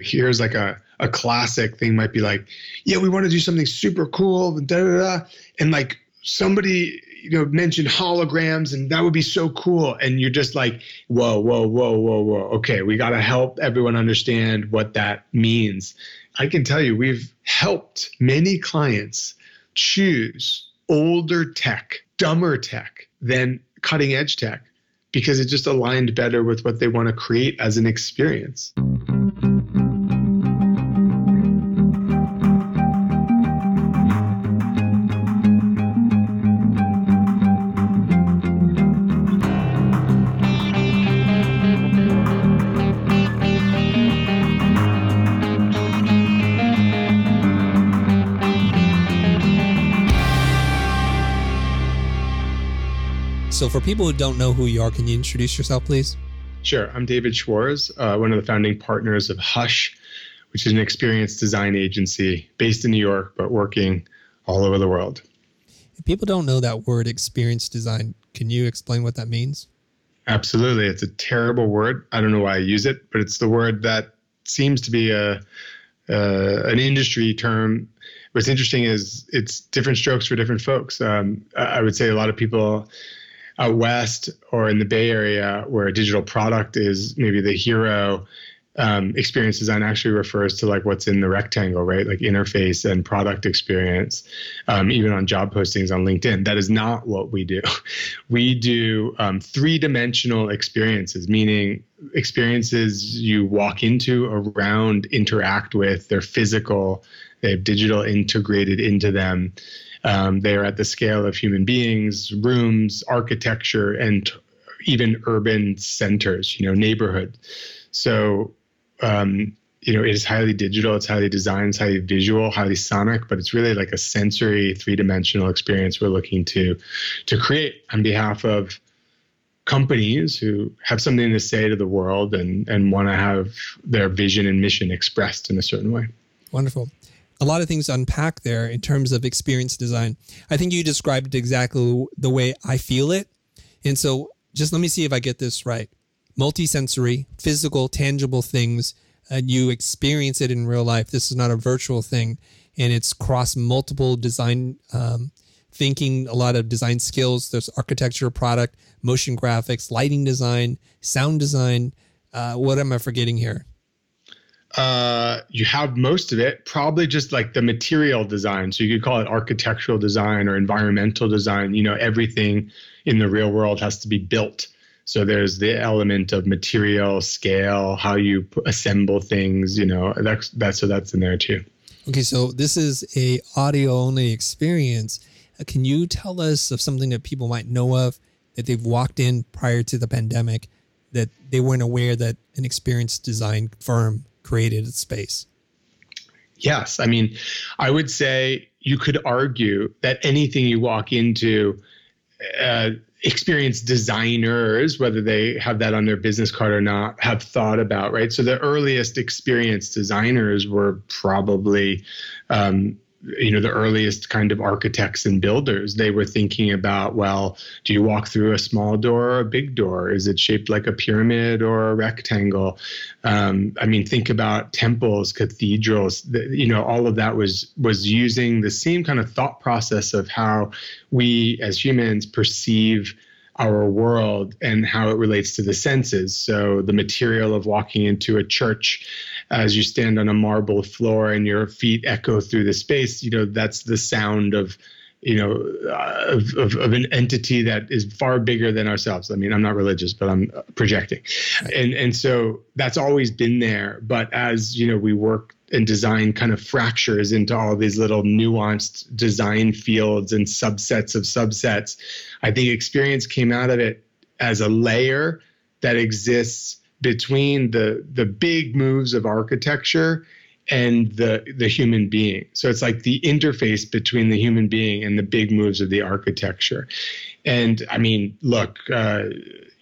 Here's like a, a classic thing might be like, yeah, we want to do something super cool, da, da, da. and like somebody you know mentioned holograms and that would be so cool and you're just like whoa whoa whoa whoa whoa okay we got to help everyone understand what that means i can tell you we've helped many clients choose older tech dumber tech than cutting edge tech because it just aligned better with what they want to create as an experience. So, for people who don't know who you are, can you introduce yourself, please? Sure. I'm David Schwarz, uh, one of the founding partners of Hush, which is an experience design agency based in New York, but working all over the world. If people don't know that word experience design, can you explain what that means? Absolutely. It's a terrible word. I don't know why I use it, but it's the word that seems to be a, uh, an industry term. What's interesting is it's different strokes for different folks. Um, I would say a lot of people out west or in the Bay Area where a digital product is maybe the hero, um, experience design actually refers to like what's in the rectangle, right? Like interface and product experience, um, even on job postings on LinkedIn. That is not what we do. We do um, three dimensional experiences, meaning experiences you walk into, around, interact with, they're physical, they have digital integrated into them. Um, they are at the scale of human beings, rooms, architecture, and even urban centers, you know, neighborhood. So, um, you know, it is highly digital, it's highly designed, it's highly visual, highly sonic, but it's really like a sensory, three-dimensional experience we're looking to to create on behalf of companies who have something to say to the world and and want to have their vision and mission expressed in a certain way. Wonderful a lot of things unpack there in terms of experience design. I think you described it exactly the way I feel it. And so just let me see if I get this right. Multisensory, physical, tangible things, and you experience it in real life. This is not a virtual thing. And it's cross multiple design um, thinking, a lot of design skills. There's architecture, product, motion graphics, lighting design, sound design. Uh, what am I forgetting here? Uh, you have most of it, probably just like the material design. So you could call it architectural design or environmental design. You know, everything in the real world has to be built. So there's the element of material, scale, how you assemble things. You know, that's that's so that's in there too. Okay, so this is a audio only experience. Uh, can you tell us of something that people might know of that they've walked in prior to the pandemic that they weren't aware that an experienced design firm created space? Yes. I mean, I would say you could argue that anything you walk into, uh, experienced designers, whether they have that on their business card or not, have thought about, right? So the earliest experienced designers were probably um, you know the earliest kind of architects and builders they were thinking about well do you walk through a small door or a big door is it shaped like a pyramid or a rectangle um, i mean think about temples cathedrals you know all of that was was using the same kind of thought process of how we as humans perceive our world and how it relates to the senses. So, the material of walking into a church as you stand on a marble floor and your feet echo through the space, you know, that's the sound of you know, uh, of, of, of, an entity that is far bigger than ourselves. I mean, I'm not religious, but I'm projecting. And, and so that's always been there. But as, you know, we work and design kind of fractures into all these little nuanced design fields and subsets of subsets. I think experience came out of it as a layer that exists between the the big moves of architecture and the the human being. So it's like the interface between the human being and the big moves of the architecture. And I mean, look, uh,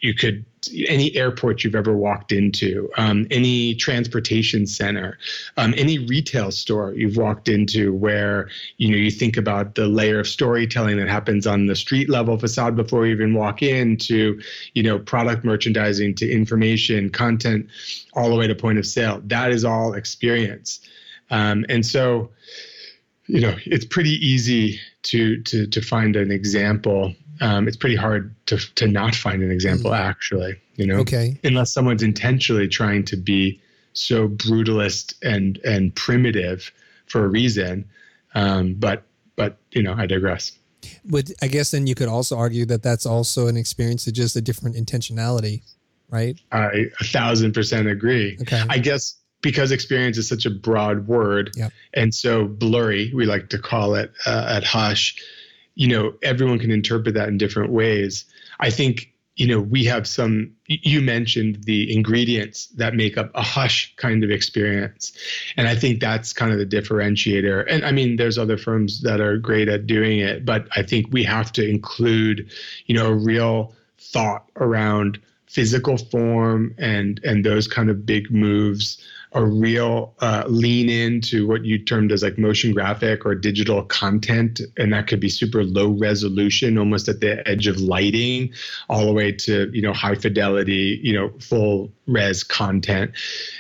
you could any airport you've ever walked into, um, any transportation center, um, any retail store you've walked into, where you know you think about the layer of storytelling that happens on the street level facade before you even walk in, to you know product merchandising, to information, content, all the way to point of sale. That is all experience, um, and so you know it's pretty easy to to to find an example um, it's pretty hard to to not find an example mm. actually you know okay unless someone's intentionally trying to be so brutalist and and primitive for a reason um, but but you know i digress but i guess then you could also argue that that's also an experience of just a different intentionality right i a thousand percent agree okay. i guess because experience is such a broad word yep. and so blurry we like to call it uh, at hush you know everyone can interpret that in different ways. I think you know we have some you mentioned the ingredients that make up a hush kind of experience. And i think that's kind of the differentiator. And i mean there's other firms that are great at doing it but i think we have to include you know a real thought around physical form and and those kind of big moves a real uh, lean into what you termed as like motion graphic or digital content. And that could be super low resolution almost at the edge of lighting all the way to you know high fidelity you know full res content.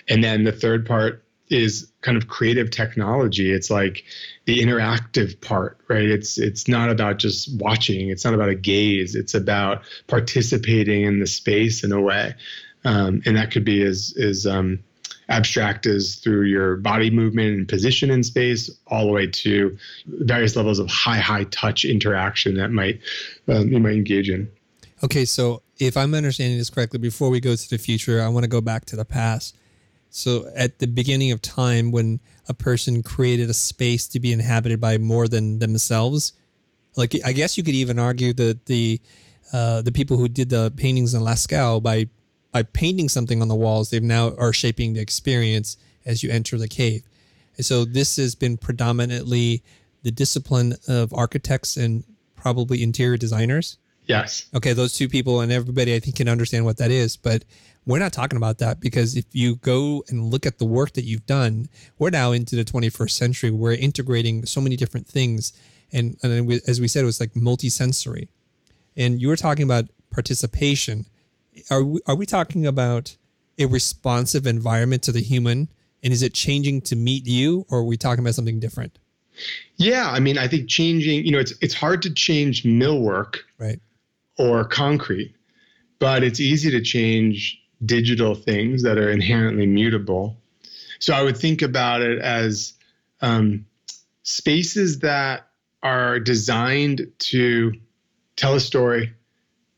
And then the third part is kind of creative technology it's like the interactive part right it's it's not about just watching it's not about a gaze it's about participating in the space in a way um, and that could be as as um, abstract as through your body movement and position in space, all the way to various levels of high, high touch interaction that might um, you might engage in. Okay, so if I'm understanding this correctly, before we go to the future, I want to go back to the past. So at the beginning of time, when a person created a space to be inhabited by more than themselves, like I guess you could even argue that the uh, the people who did the paintings in Lascaux by by painting something on the walls, they've now are shaping the experience as you enter the cave. And so this has been predominantly the discipline of architects and probably interior designers. Yes. Okay, those two people and everybody I think can understand what that is, but we're not talking about that because if you go and look at the work that you've done, we're now into the 21st century. We're integrating so many different things, and, and as we said, it was like multisensory. And you were talking about participation. Are we, are we talking about a responsive environment to the human? And is it changing to meet you or are we talking about something different? Yeah i mean i think changing you know it's it's hard to change millwork right. or concrete but it's easy to change digital things that are inherently mutable so i would think about it as um, spaces that are designed to tell a story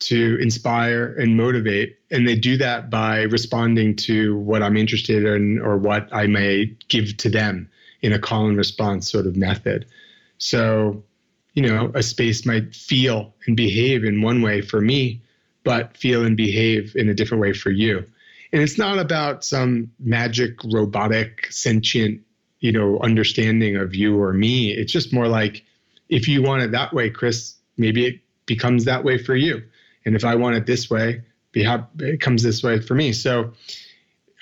to inspire and motivate. And they do that by responding to what I'm interested in or what I may give to them in a call and response sort of method. So, you know, a space might feel and behave in one way for me, but feel and behave in a different way for you. And it's not about some magic, robotic, sentient, you know, understanding of you or me. It's just more like if you want it that way, Chris, maybe it becomes that way for you and if I want it this way, it comes this way for me. So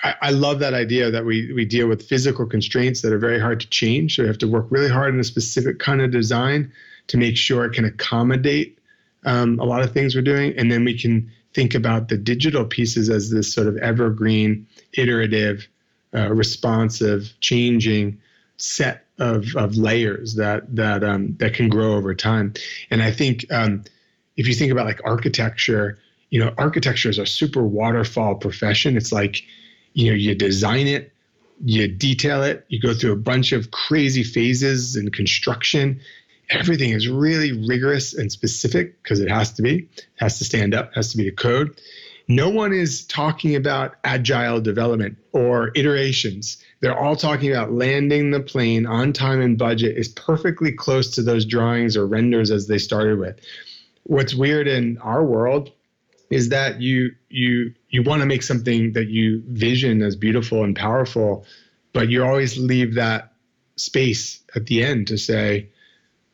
I, I, love that idea that we we deal with physical constraints that are very hard to change. So we have to work really hard in a specific kind of design to make sure it can accommodate um, a lot of things we're doing, and then we can think about the digital pieces as this sort of evergreen, iterative, uh, responsive, changing set of, of layers that that um, that can grow over time. And I think um, if you think about like architecture, you know, architecture is a super waterfall profession. It's like, you know, you design it, you detail it, you go through a bunch of crazy phases in construction. Everything is really rigorous and specific because it has to be, it has to stand up, has to be the code. No one is talking about agile development or iterations. They're all talking about landing the plane on time and budget is perfectly close to those drawings or renders as they started with what's weird in our world is that you you you want to make something that you vision as beautiful and powerful but you always leave that space at the end to say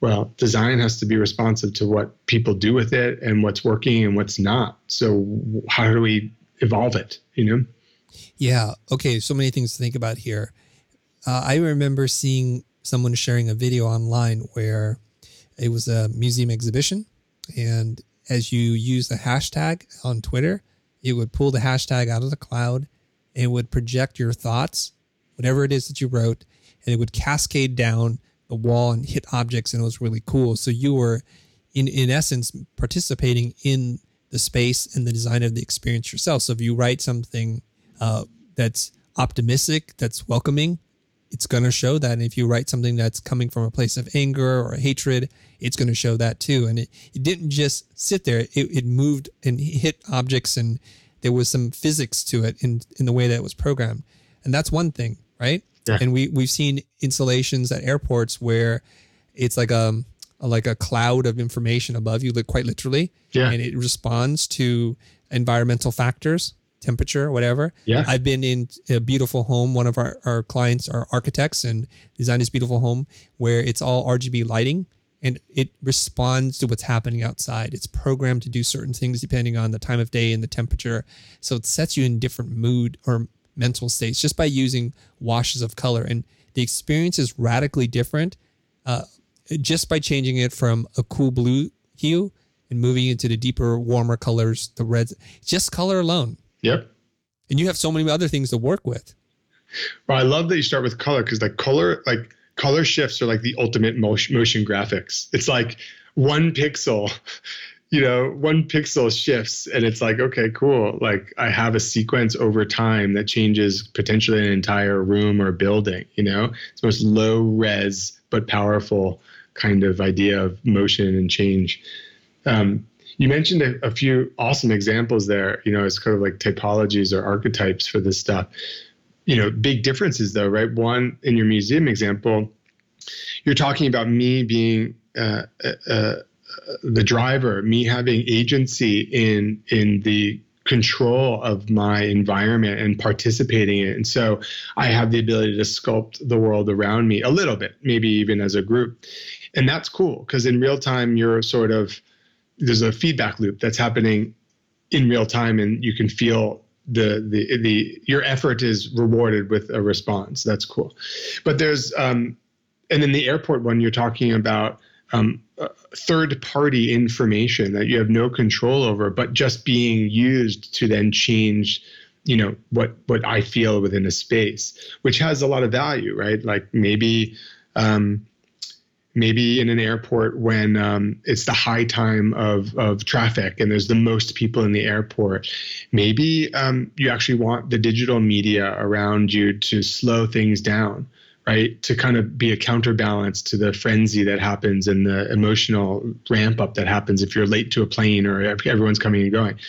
well, design has to be responsive to what people do with it and what's working and what's not. So how do we evolve it? You know? Yeah. Okay. So many things to think about here. Uh, I remember seeing someone sharing a video online where it was a museum exhibition, and as you use the hashtag on Twitter, it would pull the hashtag out of the cloud and would project your thoughts, whatever it is that you wrote, and it would cascade down the wall and hit objects, and it was really cool. So you were, in in essence, participating in the space and the design of the experience yourself. So if you write something uh, that's optimistic, that's welcoming, it's going to show that. And if you write something that's coming from a place of anger or hatred, it's going to show that too. And it, it didn't just sit there, it, it moved and hit objects, and there was some physics to it in, in the way that it was programmed. And that's one thing, right? Yeah. And we, we've seen installations at airports where it's like a, a like a cloud of information above you, like quite literally. Yeah. And it responds to environmental factors temperature, whatever. Yeah. I've been in a beautiful home. One of our, our clients are architects and designed this beautiful home where it's all RGB lighting and it responds to what's happening outside. It's programmed to do certain things depending on the time of day and the temperature. So it sets you in different mood or mental states just by using washes of color. And the experience is radically different uh, just by changing it from a cool blue hue and moving into the deeper, warmer colors, the reds. Just color alone Yep. And you have so many other things to work with. Well, I love that you start with color because like color, like color shifts are like the ultimate motion, motion graphics. It's like one pixel, you know, one pixel shifts and it's like, okay, cool. Like I have a sequence over time that changes potentially an entire room or building, you know, it's the most low res but powerful kind of idea of motion and change. Um, you mentioned a, a, few awesome examples there, you know, as kind of like typologies or archetypes for this stuff. You know, big differences though, right? One, in your museum example, you're talking about me being uh, uh, the driver, me having agency in in the control of my environment and participating in it. And so I have the ability to sculpt the world around me a little bit, maybe even as a group. And that's cool because in real time, you're sort of there's a feedback loop that's happening in real time and you can feel the the the your effort is rewarded with a response that's cool but there's um and then the airport one you're talking about um, uh, third party information that you have no control over but just being used to then change you know what what i feel within a space which has a lot of value right like maybe um, maybe in an airport when um, it's the high time of, of traffic and there's the most people in the airport. Maybe um, you actually want the digital media around you to slow things down, right? To kind of be a counterbalance to the frenzy that happens and the emotional ramp up that happens if you're late to a plane or everyone's coming and going.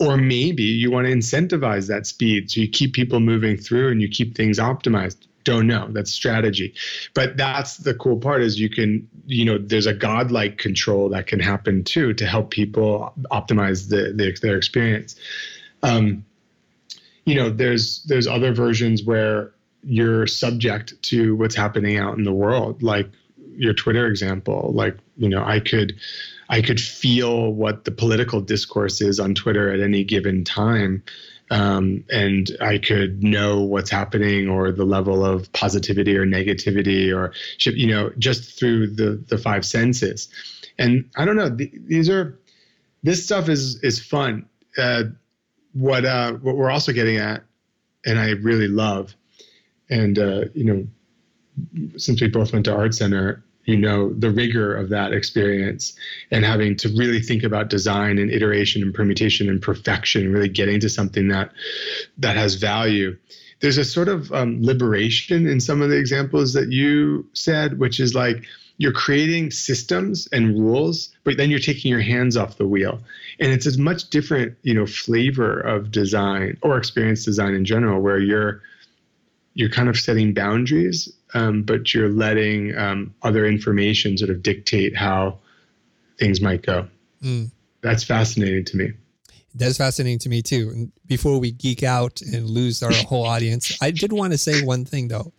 Or maybe you want to incentivize that speed so you keep people moving through and you keep things optimized don't know that's strategy but that's the cool part is you can you know there's a godlike control that can happen too to help people optimize the, the their experience um, you know there's there's other versions where you're subject to what's happening out in the world like your twitter example like you know i could i could feel what the political discourse is on twitter at any given time um, and I could know what's happening or the level of positivity or negativity or you know just through the the five senses. And I don't know these are this stuff is is fun. Uh, what uh, what we're also getting at, and I really love, and uh, you know, since we both went to art center, you know the rigor of that experience and having to really think about design and iteration and permutation and perfection really getting to something that that has value. There's a sort of um, liberation in some of the examples that you said which is like you're creating systems and rules but then you're taking your hands off the wheel. And it's a much different you know flavor of design or experience design in general where you're you're kind of setting boundaries um, but you're letting um, other information sort of dictate how things might go. Mm. That's fascinating to me. That's fascinating to me too. And before we geek out and lose our whole audience, I did want to say one thing though,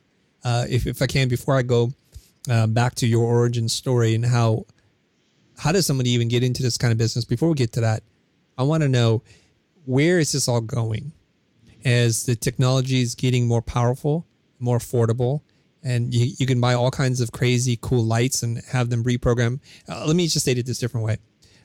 uh, if, if I can, before I go. uh, back to your origin story and how how does somebody even get into this kind of business? Before we get to that, I want to know where is this all going as the technology is getting more powerful, more affordable, and you, you can buy all kinds of crazy cool lights and have them reprogram. Uh, let me just state it this different way.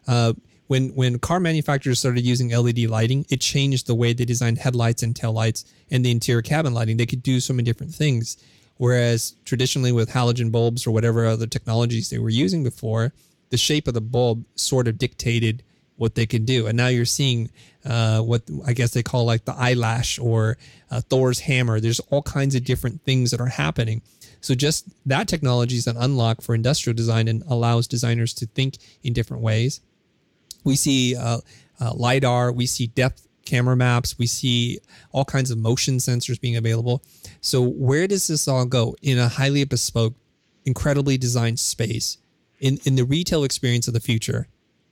Uh, when when car manufacturers started using LED lighting, it changed the way they designed headlights and taillights and the interior cabin lighting. They could do so many different things. Whereas traditionally with halogen bulbs or whatever other technologies they were using before, the shape of the bulb sort of dictated what they can do. And now you're seeing uh, what I guess they call like the eyelash or uh, Thor's hammer. There's all kinds of different things that are happening. So just that technology is an unlock for industrial design and allows designers to think in different ways. We see uh, uh lidar, we see depth camera maps, we see all kinds of motion sensors being available. So where does this all go in a highly bespoke, incredibly designed space? in in the retail experience of the future,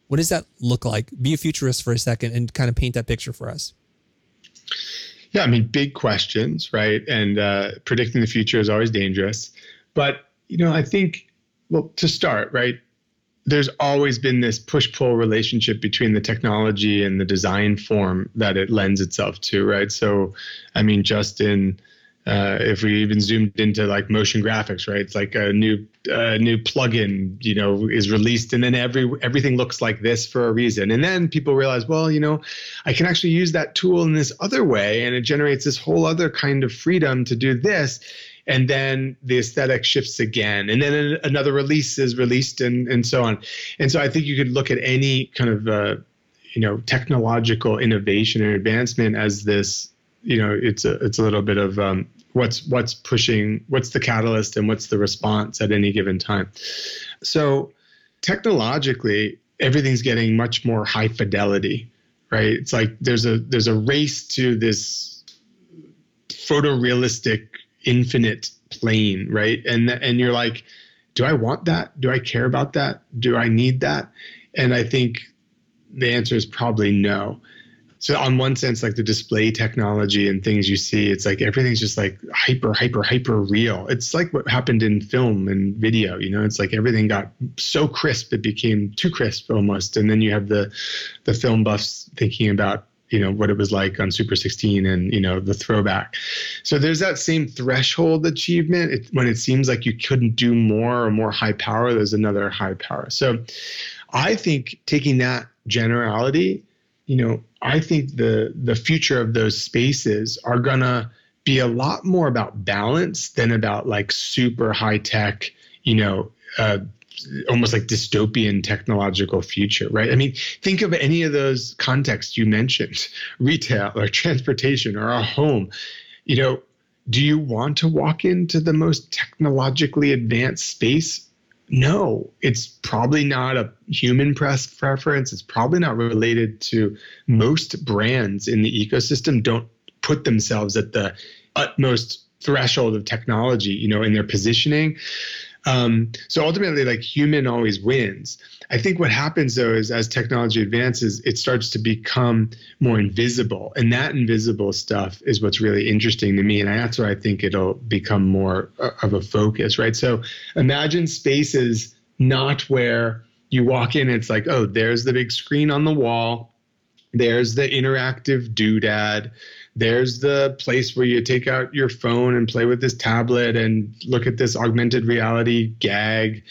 what does that look like? Be a futurist for a second and kind of paint that picture for us. Yeah, I mean, big questions, right? And uh, predicting the future is always dangerous. But you know, I think, well, to start, right? There's always been this push pull relationship between the technology and the design form that it lends itself to, right? So, I mean, just in uh, if we even zoomed into like motion graphics, right? It's like a new uh, new plugin, you know, is released, and then every everything looks like this for a reason. And then people realize, well, you know, I can actually use that tool in this other way, and it generates this whole other kind of freedom to do this. And then the aesthetic shifts again, and then another release is released, and and so on. And so I think you could look at any kind of uh, you know technological innovation and advancement as this you know it's a it's a little bit of um, what's what's pushing what's the catalyst and what's the response at any given time. So technologically everything's getting much more high fidelity right? It's like there's a there's a race to this photorealistic infinite plane right? And and you're like do i want that? Do i care about that? Do i need that? And i think the answer is probably no so on one sense like the display technology and things you see it's like everything's just like hyper hyper hyper real. It's like what happened in film and video you know? It's like everything got so crisp it became too crisp almost. And then you have the the film buffs thinking about you know what it was like on super 16 and you know the throwback. So there's that same threshold achievement. It, when it seems like you couldn't do more or more high power there's another high power. So i think taking that generality you know, I think the the future of those spaces are gonna be a lot more about balance than about like super high tech, you know, uh, almost like dystopian technological future, right? I mean, think of any of those contexts you mentioned, retail or transportation or a home. You know, do you want to walk into the most technologically advanced space? No, it's probably not a human press preference. It's probably not related to most brands in the ecosystem don't put themselves at the utmost threshold of technology, you know, in their positioning. Um, so ultimately, like human always wins. I think what happens though is as technology advances, it starts to become more invisible, and that invisible stuff is what's really interesting to me, and that's where I think it'll become more uh, of a focus, right? So imagine spaces not where you walk in, it's like, oh, there's the big screen on the wall, there's the interactive doodad there's the place where you take out your phone and play with this tablet and look at this augmented reality gag.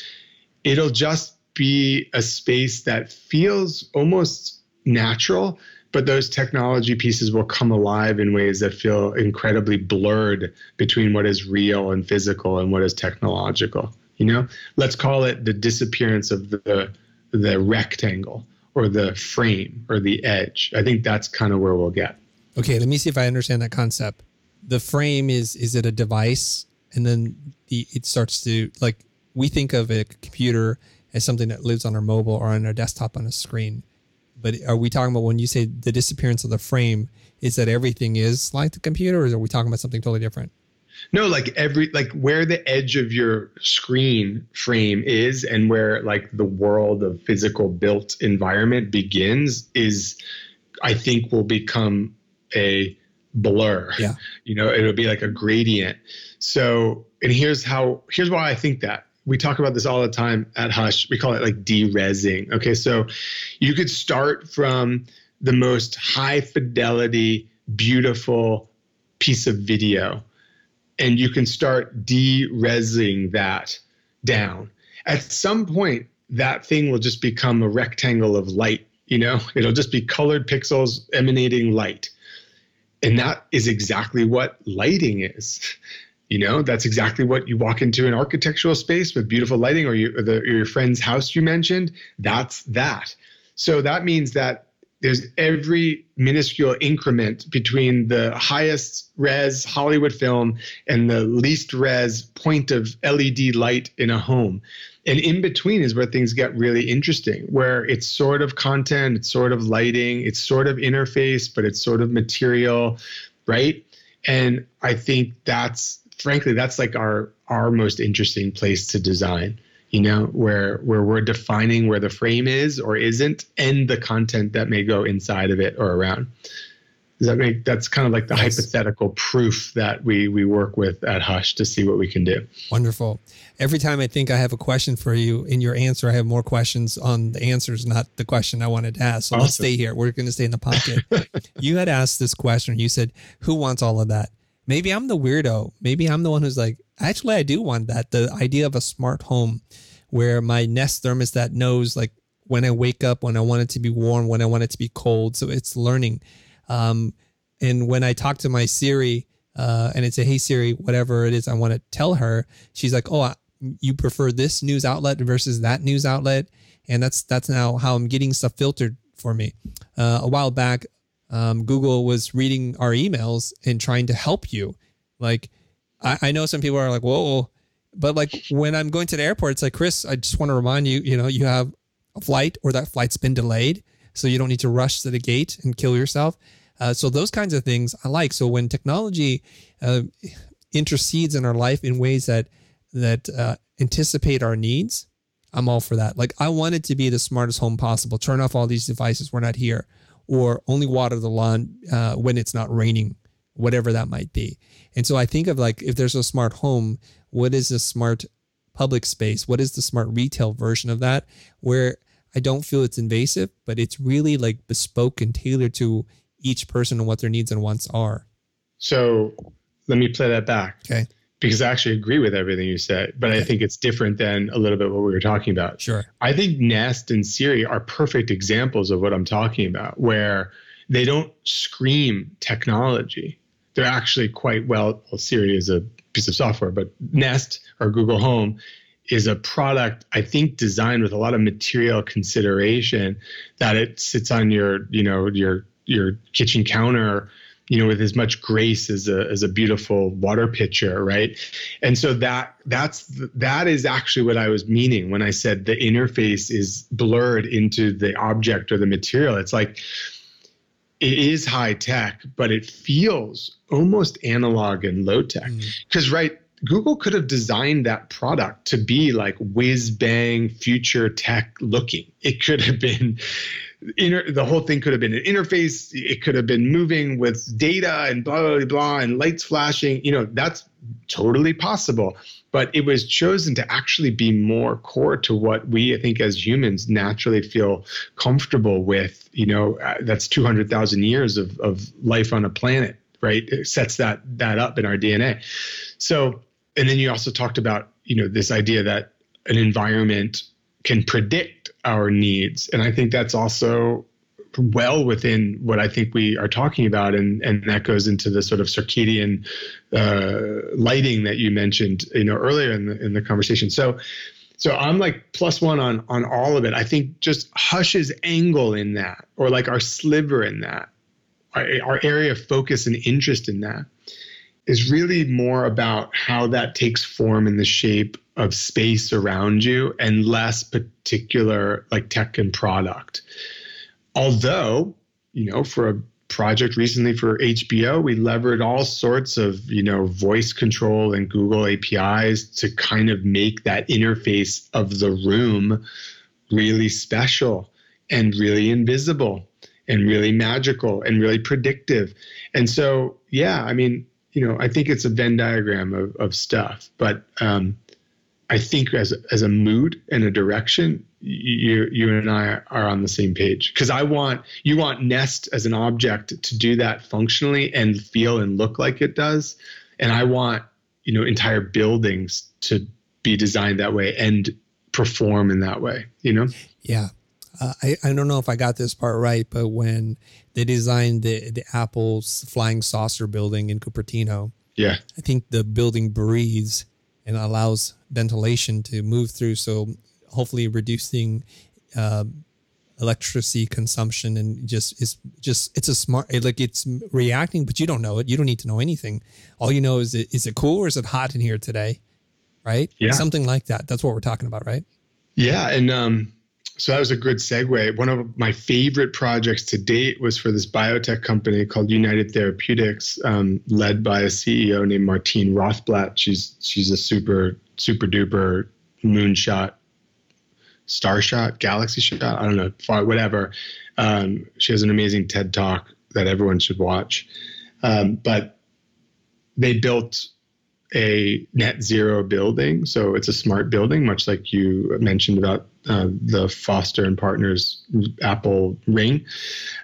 It'll just be a space that feels almost natural, but those technology pieces will come alive in ways that feel incredibly blurred between what is real and physical and what is technological. You know, let's call it the disappearance of the the rectangle or the frame or the edge. I think that's kind of where we'll get. Okay, let me see if I understand that concept. The frame is is it a device, and then the it starts to like we think of a computer as something that lives on our mobile or on our desktop on a screen. But are we talking about when you say the disappearance of the frame? Is that everything is like the computer, or are we talking about something totally different? No, like every like where the edge of your screen frame is and where like the world of physical built environment begins is I think will become a blur. Yeah. You know, it'll be like a gradient. So, and here's how, here's why I think that. we talk about this all the time at Hush. We call it like de-resing. Okay, so you could start from the most high fidelity, beautiful piece of video, and you can start de-resing that down. At some point, that thing will just become a rectangle of light. You know, it'll just be colored pixels emanating light. And that is exactly what lighting is. You know, that's exactly what you walk into an architectural space with beautiful lighting, or, you, or, the, or your friend's house you mentioned. That's that. So that means that there's every minuscule increment between the highest res Hollywood film and the least res point of LED light in a home. And in between is where things get really interesting, where it's sort of content, it's sort of lighting, it's sort of interface, but it's sort of material, right? And I think that's frankly that's like our our most interesting place to design you know where where we're defining where the frame is or isn't and the content that may go inside of it or around. Does that make that's kind of like the yes. hypothetical proof that we we work with at hush to see what we can do. Wonderful. Every time i think i have a question for you in your answer i have more questions on the answers not the question i wanted to ask. So awesome. let's stay here. We're going to stay in the pocket. You had asked this question. You said who wants all of that maybe i'm the weirdo maybe i'm the one who's like actually I do want that. The idea of a smart home where my Nest thermostat knows like when I wake up, when I want it to be warm, when I want it to be cold. So it's learning. Um, and when I talk to my Siri uh, and it's a hey Siri, whatever it is I want to tell her, she's like, oh, you prefer this news outlet versus that news outlet, and that's that's now how I'm getting stuff filtered for me. Uh, a while back, um, Google was reading our emails and trying to help you, like I, I know some people are like, whoa, but like when I'm going to the airport, it's like, Chris, I just want to remind you, you know, you have a flight or that flight's been delayed. So you don't need to rush to the gate and kill yourself. Uh, so those kinds of things I like. So when technology uh, intercedes in our life in ways that that uh, anticipate our needs, I'm all for that. Like I want it to be the smartest home possible. Turn off all these devices. We're not here, or only water the lawn uh, when it's not raining, whatever that might be. And so I think of like if there's a smart home, what is a smart public space? What is the smart retail version of that? Where I don't feel it's invasive, but it's really like bespoke and tailored to each person and what their needs and wants are. So let me play that back. Okay. Because I actually agree with everything you said, but. I think it's different than a little bit what we were talking about. Sure. I think Nest and Siri are perfect examples of what I'm talking about, where they don't scream technology they're actually quite well. Well, Siri is a piece of software, but Nest or Google Home is a product I think designed with a lot of material consideration that it sits on your you know your your kitchen counter you know with as much grace as a as a beautiful water pitcher right and so that that's that is actually what i was meaning when i said the interface is blurred into the object or the material it's like it is high tech, but it feels almost analog and low tech. Because, mm. right, Google could have designed that product to be like whiz bang future tech looking. It could have been. Inter, the whole thing could have been an interface. It could have been moving with data and blah blah blah and lights flashing. You know that's totally possible but it was chosen to actually be more core to what we I think as humans naturally feel comfortable with. You know, uh, that's 200,000 years of, of life on a planet, right? It sets that that up in our DNA. So, and then you also talked about you know this idea that an environment can predict our needs, and I think that's also well within what I think we are talking about, and and that goes into the sort of circadian uh, lighting that you mentioned, you know, earlier in the in the conversation. So, so I'm like plus one on on all of it. I think just Hush's angle in that, or like our sliver in that, our, our area of focus and interest in that, is really more about how that takes form in the shape of space around you, and less particular like tech and product. Although, you know, for a project recently for HBO, we levered all sorts of, you know, voice control and Google APIs to kind of make that interface of the room really special and really invisible and really magical and really predictive. And so, yeah, I mean, you know, I think it's a Venn diagram of, of stuff, but um, I think as as a mood and a direction, you you and I are on the same page because I want you want Nest as an object to do that functionally and feel and look like it does, and I want you know entire buildings to be designed that way and perform in that way. You know? Yeah. Uh, I, I don't know if I got this part right, but when they designed the, the Apple's flying saucer building in Cupertino, yeah, I think the building breathes and allows ventilation to move through. So hopefully reducing uh, electricity consumption and just it's just it's a smart like it's reacting, but you don't know it. You don't need to know anything. All you know is it, is it cool or is it hot in here today? Right? Yeah. Something like that. That's what we're talking about, right? Yeah, and um, so that was a good segue. One of my favorite projects to date was for this biotech company called United Therapeutics, um, led by a CEO named Martine Rothblatt. She's she's a super super duper moonshot, starshot, galaxy shot. I don't know, far, whatever. Um, she has an amazing TED talk that everyone should watch. Um, but they built a net zero building. So it's a smart building, much like you mentioned about uh, the Foster and Partners Apple Ring.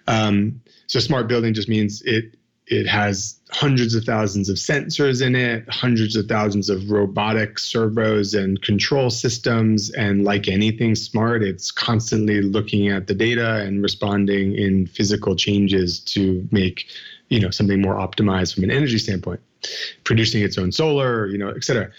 Um, so smart building just means it it has hundreds of thousands of sensors in it, hundreds of thousands of robotic servos and control systems. And like anything smart, it's constantly looking at the data and responding in physical changes to make you know something more optimized from an energy standpoint producing its own solar, you know, et cetera.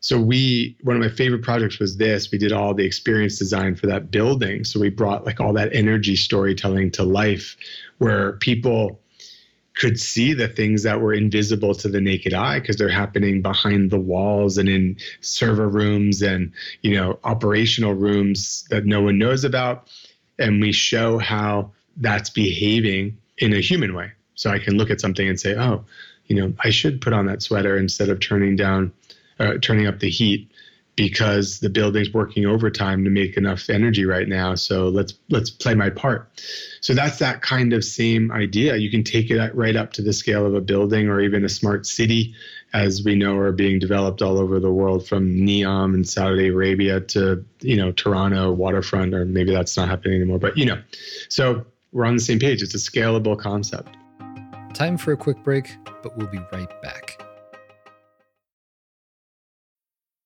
So we one of my favorite projects was this. We did all the experience design for that building. So we brought like all that energy storytelling to life where people could see the things that were invisible to the naked eye because they're happening behind the walls and in server rooms and you know operational rooms that no one knows about. And we show how that's behaving in a human way. So i can look at something and say oh you know, I should put on that sweater instead of turning down, uh, turning up the heat because the building's working overtime to make enough energy right now. So let's let's play my part. So that's that kind of same idea. You can take it right up to the scale of a building or even a smart city, as we know are being developed all over the world, from Neom in Saudi Arabia to you know Toronto waterfront, or maybe that's not happening anymore. But you know, so we're on the same page. It's a scalable concept. Time for a quick break, but we'll be right back.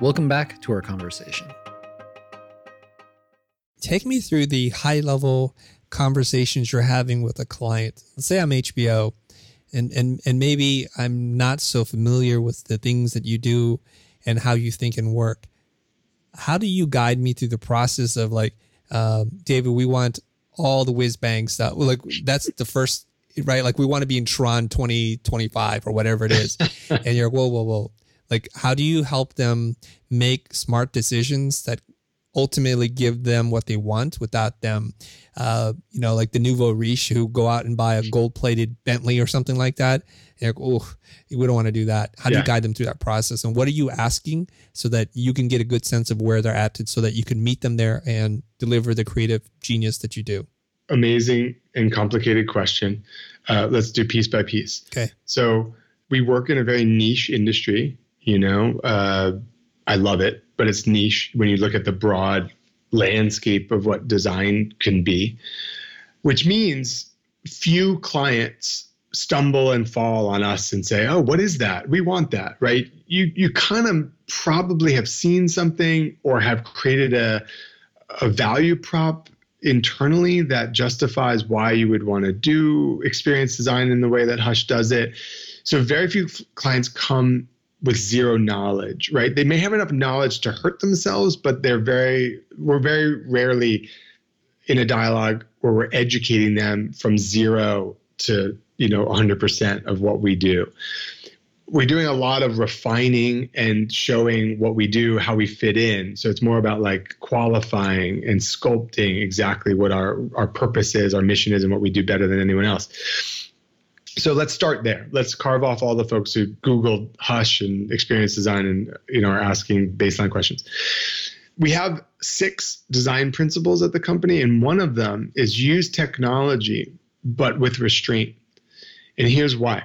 Welcome back to our conversation. Take me through the high level conversations you're having with a client. Let's say I'm HBO and and and maybe I'm not so familiar with the things that you do and how you think and work. How do you guide me through the process of like, uh, David, we want all the whiz bang stuff. Like that's the first right? Like we want to be in Tron 2025 or whatever it is. and you're like, whoa, whoa, whoa. Like, how do you help them make smart decisions that ultimately give them what they want without them, uh, you know, like the nouveau riche who go out and buy a gold plated Bentley or something like that. Like, oh, we don't want to do that. How do Yeah. you guide them through that process? And what are you asking so that you can get a good sense of where they're at so that you can meet them there and deliver the creative genius that you do? Amazing and complicated question. Uh, let's do piece by piece. Okay. So we work in a very niche industry. You know, uh, I love it, but it's niche when you look at the broad landscape of what design can be, which means few clients stumble and fall on us and say, "Oh, what is that? We want that." Right? You you kind of probably have seen something or have created a a value prop internally that justifies why you would want to do experience design in the way that Hush does it. So very few clients come with zero knowledge, right? They may have enough knowledge to hurt themselves, but they're very we're very rarely in a dialogue where we're educating them from zero to, you know, 100% of what we do. we're doing a lot of refining and showing what we do, how we fit in. So it's more about like qualifying and sculpting exactly what our, our purpose is, our mission is, and what we do better than anyone else. So let's start there. Let's carve off all the folks who Googled Hush and experience design and you know are asking baseline questions. We have six design principles at the company, and one of them is use technology, but with restraint. And here's why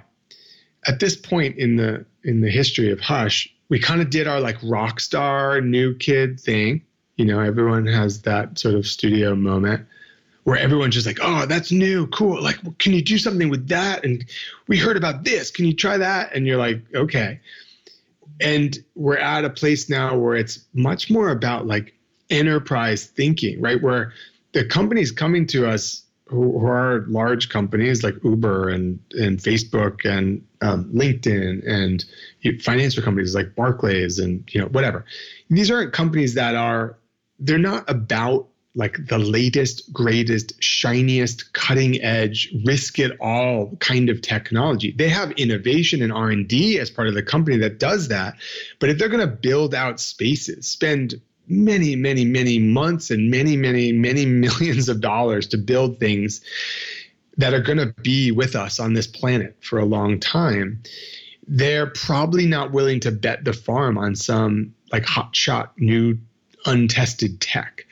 at this point in the in the history of Hush, we kind of did our like rock star new kid thing. You know, everyone has that sort of studio moment where everyone's just like, "Oh, that's new, cool. Like, can you do something with that?" And we heard about this. Can you try that? And you're like, "Okay." And we're at a place now where it's much more about like enterprise thinking, right? Where the companies coming to us who, who are large companies like Uber and and Facebook and um, LinkedIn and financial companies like Barclays and you know whatever. These aren't companies that are they're not about like the latest, greatest, shiniest, cutting edge, risk it all kind of technology. They have innovation and R&D as part of the company that does that. But if they're going to build out spaces, spend many, many, many months and many, many, many millions of dollars to build things that are going to be with us on this planet for a long time, they're probably not willing to bet the farm on some like hotshot new untested tech.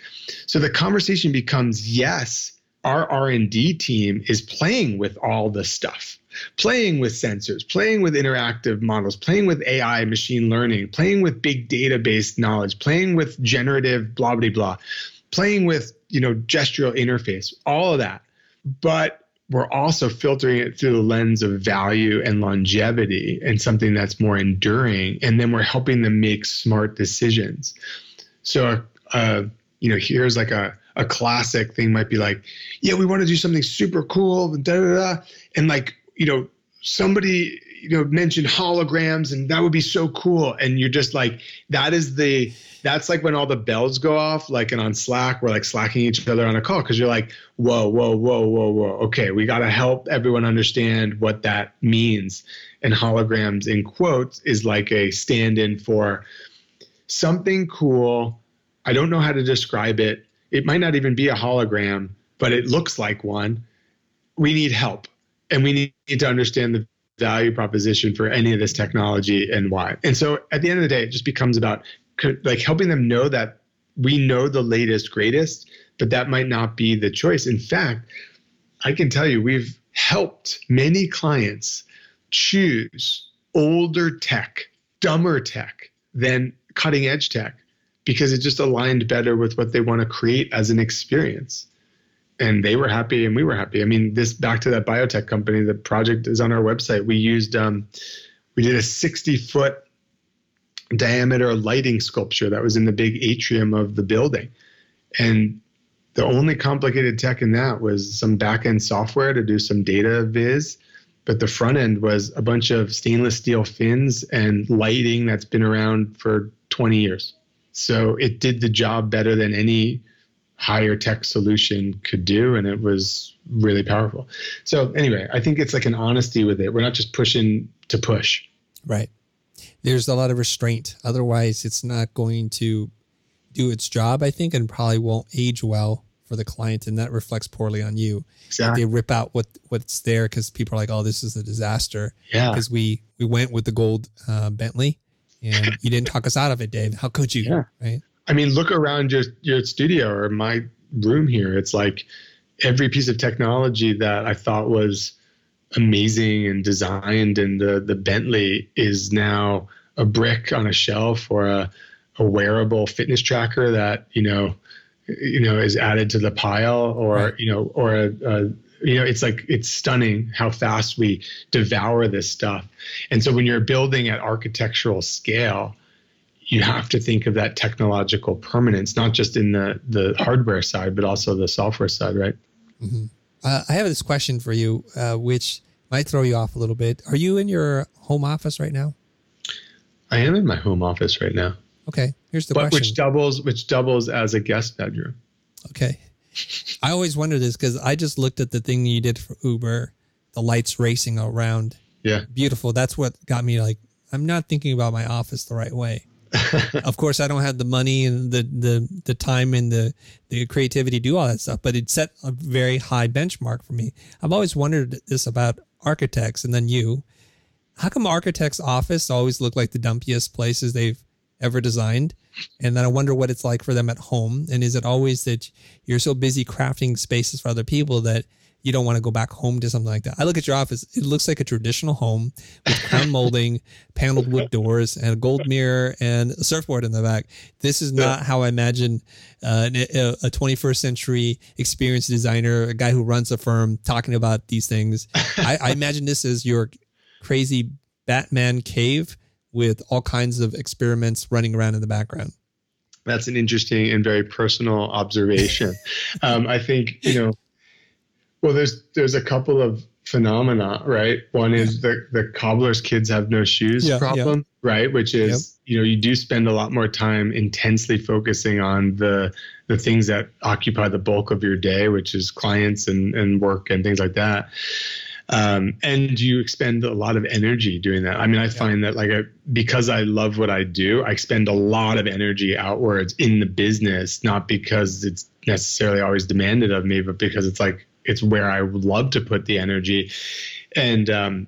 So the conversation becomes yes, our R&D team is playing with all the stuff playing with sensors, playing with interactive models, playing with AI, machine learning, playing with big database knowledge, playing with generative blah blah blah, playing with you know gestural interface, all of that. But we're also filtering it through the lens of value and longevity and something that's more enduring. And then we're helping them make smart decisions. So, uh, you know, here's like a, a classic thing might be like, yeah, we want to do something super cool, da, da, da. and like you know, somebody you know mentioned holograms and that would be so cool and you're just like that is the that's like when all the bells go off like and on slack we're like slacking each other on a call because you're like whoa whoa whoa whoa whoa okay we got to help everyone understand what that means and holograms in quotes is like a stand-in for something cool i don't know how to describe it it might not even be a hologram but it looks like one we need help and we need to understand the value proposition for any of this technology and why. And so at the end of the day, it just becomes about like helping them know that we know the latest, greatest, but that might not be the choice. In fact, I can tell you, we've helped many clients choose older tech, dumber tech than cutting edge tech because it just aligned better with what they want to create as an experience and they were happy and we were happy. I mean, this back to that biotech company, the project is on our website. We used, um, we did a 60 foot diameter lighting sculpture that was in the big atrium of the building. And the only complicated tech in that was some back end software to do some data viz. But the front end was a bunch of stainless steel fins and lighting that's been around for 20 years. So it did the job better than any higher tech solution could do and it was really powerful. So anyway i think it's like an honesty with it. We're not just pushing to push. Right. There's a lot of restraint. Otherwise it's not going to do its job i think and probably won't age well for the client and that reflects poorly on you. Exactly. they rip out what what's there because people are like oh this is a disaster. Yeah. Because we we went with the gold uh, bentley and you didn't talk us out of it dave how could you yeah. right I mean, look around your your studio or my room here. It's like every piece of technology that I thought was amazing and designed and the the Bentley is now a brick on a shelf or a, a wearable fitness tracker that you know you know is added to the pile or right. you know or a, a you know it's like it's stunning how fast we devour this stuff and so when you're building at architectural scale you have to think of that technological permanence, not just in the the hardware side, but also the software side, right? Mm-hmm. Uh, I have this question for you, uh, which might throw you off a little bit. Are you in your home office right now? I am in my home office right now. Okay, here's the but question. Which doubles, which doubles as a guest bedroom. Okay, I always wonder this because I just looked at the thing you did for Uber, the lights racing around Yeah. Beautiful. That's what got me like, I'm not thinking about my office the right way. of course, I don't have the money and the, the, the time and the, the creativity to do all that stuff, but it set a very high benchmark for me. I've always wondered this about architects and then you. How come architects' office always look like the dumpiest places they've ever designed? And then I wonder what it's like for them at home. And is it always that you're so busy crafting spaces for other people that you don't want to go back home to something like that. I look at your office; it looks like a traditional home with crown molding, paneled wood doors, and a gold mirror and a surfboard in the back. This is not how I imagine uh, a 21st century experienced designer, a guy who runs a firm, talking about these things. I, I imagine this is your crazy Batman cave with all kinds of experiments running around in the background. That's an interesting and very personal observation. um, I think you know well, there's there's a couple of phenomena, right? One is the the cobbler's kids have no shoes yeah, problem, yeah. right? Which is yep. you know you do spend a lot more time intensely focusing on the the things that occupy the bulk of your day, which is clients and and work and things like that. Um, and you expend a lot of energy doing that. I mean, I find that like I, because I love what I do, I spend a lot of energy outwards in the business, not because it's necessarily always demanded of me, but because it's like it's where I would love to put the energy. And, um,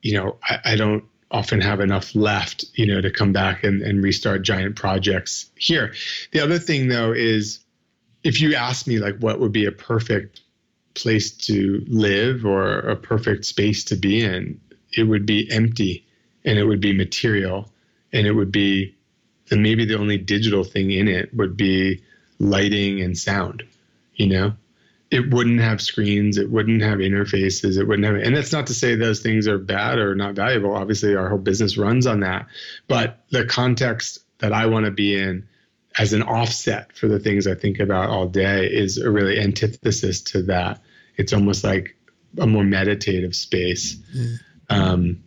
you know, I, I, don't often have enough left, you know, to come back and, and restart giant projects here. The other thing, though, is if you ask me, like, what would be a perfect place to live or a perfect space to be in, it would be empty and it would be material and it would be, and maybe the only digital thing in it would be lighting and sound, you know? it wouldn't have screens it wouldn't have interfaces it wouldn't have and that's not to say those things are bad or not valuable obviously our whole business runs on that but the context that i want to be in as an offset for the things i think about all day is a really antithesis to that. It's almost like a more meditative space. Mm-hmm. um,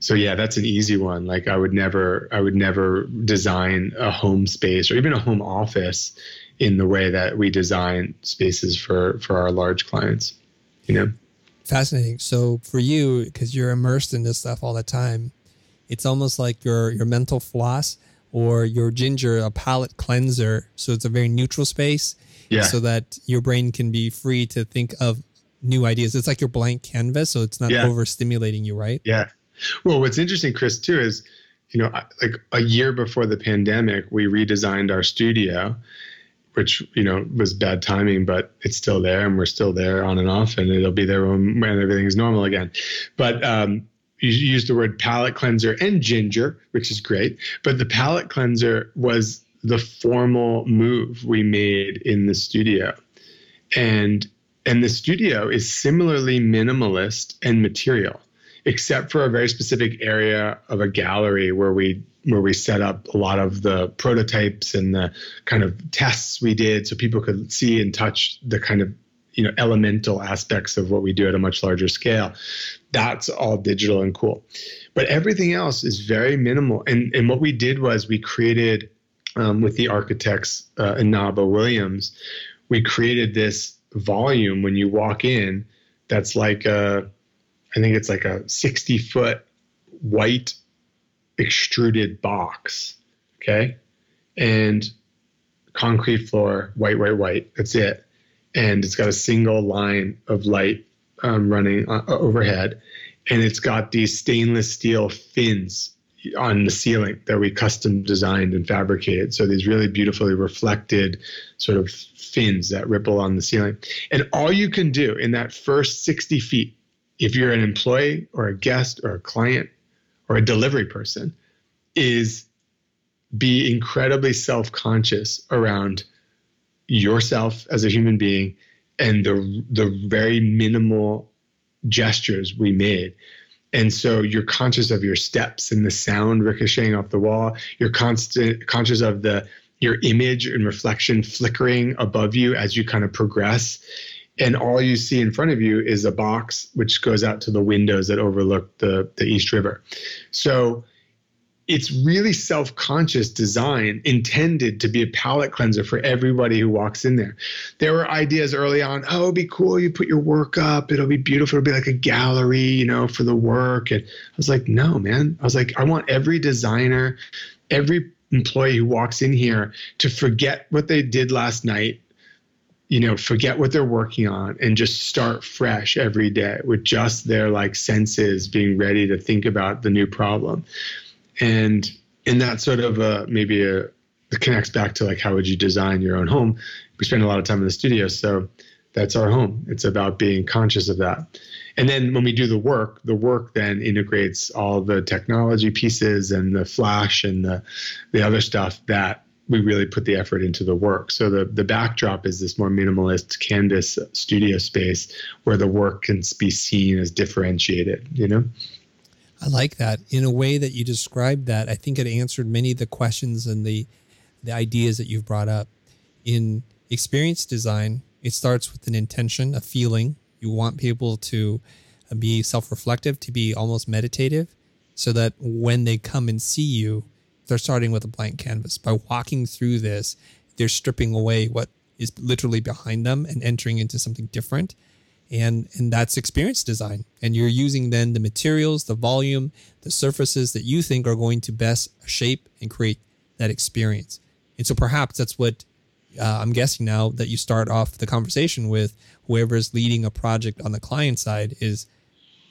so yeah that's an easy one. Like i would never i would never design a home space or even a home office in the way that we design spaces for for our large clients you know? Fascinating. So for you because you're immersed in this stuff all the time it's almost like your your mental floss or your ginger a palate cleanser so it's a very neutral space yeah. so that your brain can be free to think of new ideas it's like your blank canvas so it's not yeah. overstimulating you right yeah well what's interesting chris too is you know like a year before the pandemic we redesigned our studio which you know was bad timing, but it's still there, and we're still there on and off, and it'll be there when, when everything is normal again. But um, you use the word palate cleanser and ginger, which is great. But the palate cleanser was the formal move we made in the studio, and and the studio is similarly minimalist and material, except for a very specific area of a gallery where we where we set up a lot of the prototypes and the kind of tests we did so people could see and touch the kind of you know elemental aspects of what we do at a much larger scale that's all digital and cool but everything else is very minimal and and what we did was we created um, with the architects uh, Inaba Williams we created this volume when you walk in that's like a I think it's like a 60 foot white extruded box. Okay. And concrete floor, white, white, white. That's it. And it's got a single line of light um, running uh, overhead. And it's got these stainless steel fins on the ceiling that we custom designed and fabricated. So these really beautifully reflected sort of fins that ripple on the ceiling. And all you can do in that first 60 feet, if you're an employee or a guest or a client or a delivery person is be incredibly self-conscious around yourself as a human being and the the very minimal gestures we made. And so you're conscious of your steps and the sound ricocheting off the wall. You're constant conscious of the your image and reflection flickering above you as you kind of progress. And all you see in front of you is a box which goes out to the windows that overlook the, the East River. So it's really self-conscious design intended to be a palate cleanser for everybody who walks in there. There were ideas early on, oh, it'd be cool. You put your work up, it'll be beautiful. It'll be like a gallery, you know, for the work. And I was like, no, man. I was like, I want every designer, every employee who walks in here to forget what they did last night you know forget what they're working on and just start fresh every day with just their like senses being ready to think about the new problem and and that sort of uh, maybe a it connects back to like how would you design your own home we spend a lot of time in the studio so that's our home it's about being conscious of that and then when we do the work the work then integrates all the technology pieces and the flash and the the other stuff that we really put the effort into the work. So the the backdrop is this more minimalist canvas studio space where the work can be seen as differentiated, you know? I like that. In a way that you described that, I think it answered many of the questions and the the ideas that you've brought up. In experience design, it starts with an intention, a feeling. You want people to uh, be self-reflective, to be almost meditative, so that when they come and see you, they're starting with a blank canvas. By walking through this, they're stripping away what is literally behind them and entering into something different. And and that's experience design. And you're using then the materials, the volume, the surfaces that you think are going to best shape and create that experience. And so perhaps that's what uh, I'm guessing now that you start off the conversation with whoever is leading a project on the client side is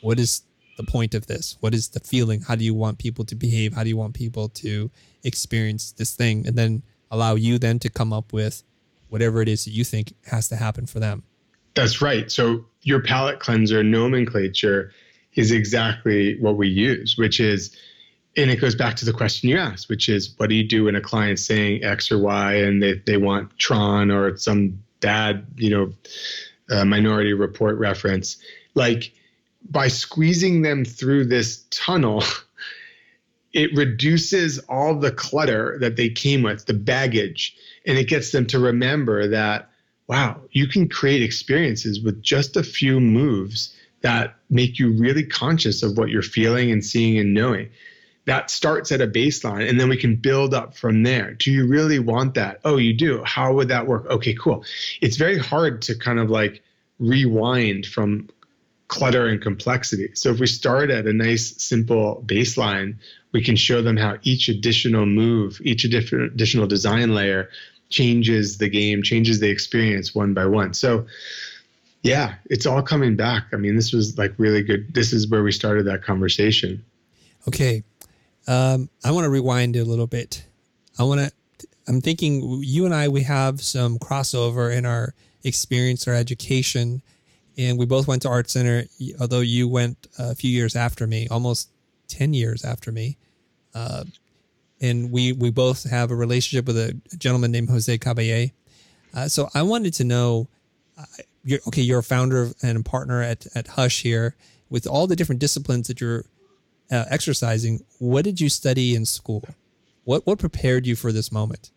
what is the point of this? What is the feeling? How do you want people to behave? How do you want people to experience this thing? And then allow you then to come up with whatever it is that you think has to happen for them. That's right. So your palate cleanser nomenclature is exactly what we use, which is, and it goes back to the question you asked, which is, what do you do when a client's saying X or Y and they, they want Tron or some bad, you know, uh, minority report reference? Like, by squeezing them through this tunnel, it reduces all the clutter that they came with, the baggage, and it gets them to remember that, wow, you can create experiences with just a few moves that make you really conscious of what you're feeling and seeing and knowing. That starts at a baseline, and then we can build up from there. Do you really want that? Oh, you do. How would that work? Okay, cool. It's very hard to kind of like rewind from clutter and complexity. So if we start at a nice, simple baseline, we can show them how each additional move, each additional design layer changes the game, changes the experience one by one. So yeah, it's all coming back. I mean, this was like really good. This is where we started that conversation. Okay. Um, I want to rewind a little bit. I want to, I'm thinking you and I, we have some crossover in our experience, our education and we both went to art center although you went a few years after me almost 10 years after me uh, and we we both have a relationship with a gentleman named Jose Caballer uh, so i wanted to know uh, you're, okay you're a founder and a partner at, at hush here with all the different disciplines that you're uh, exercising what did you study in school what what prepared you for this moment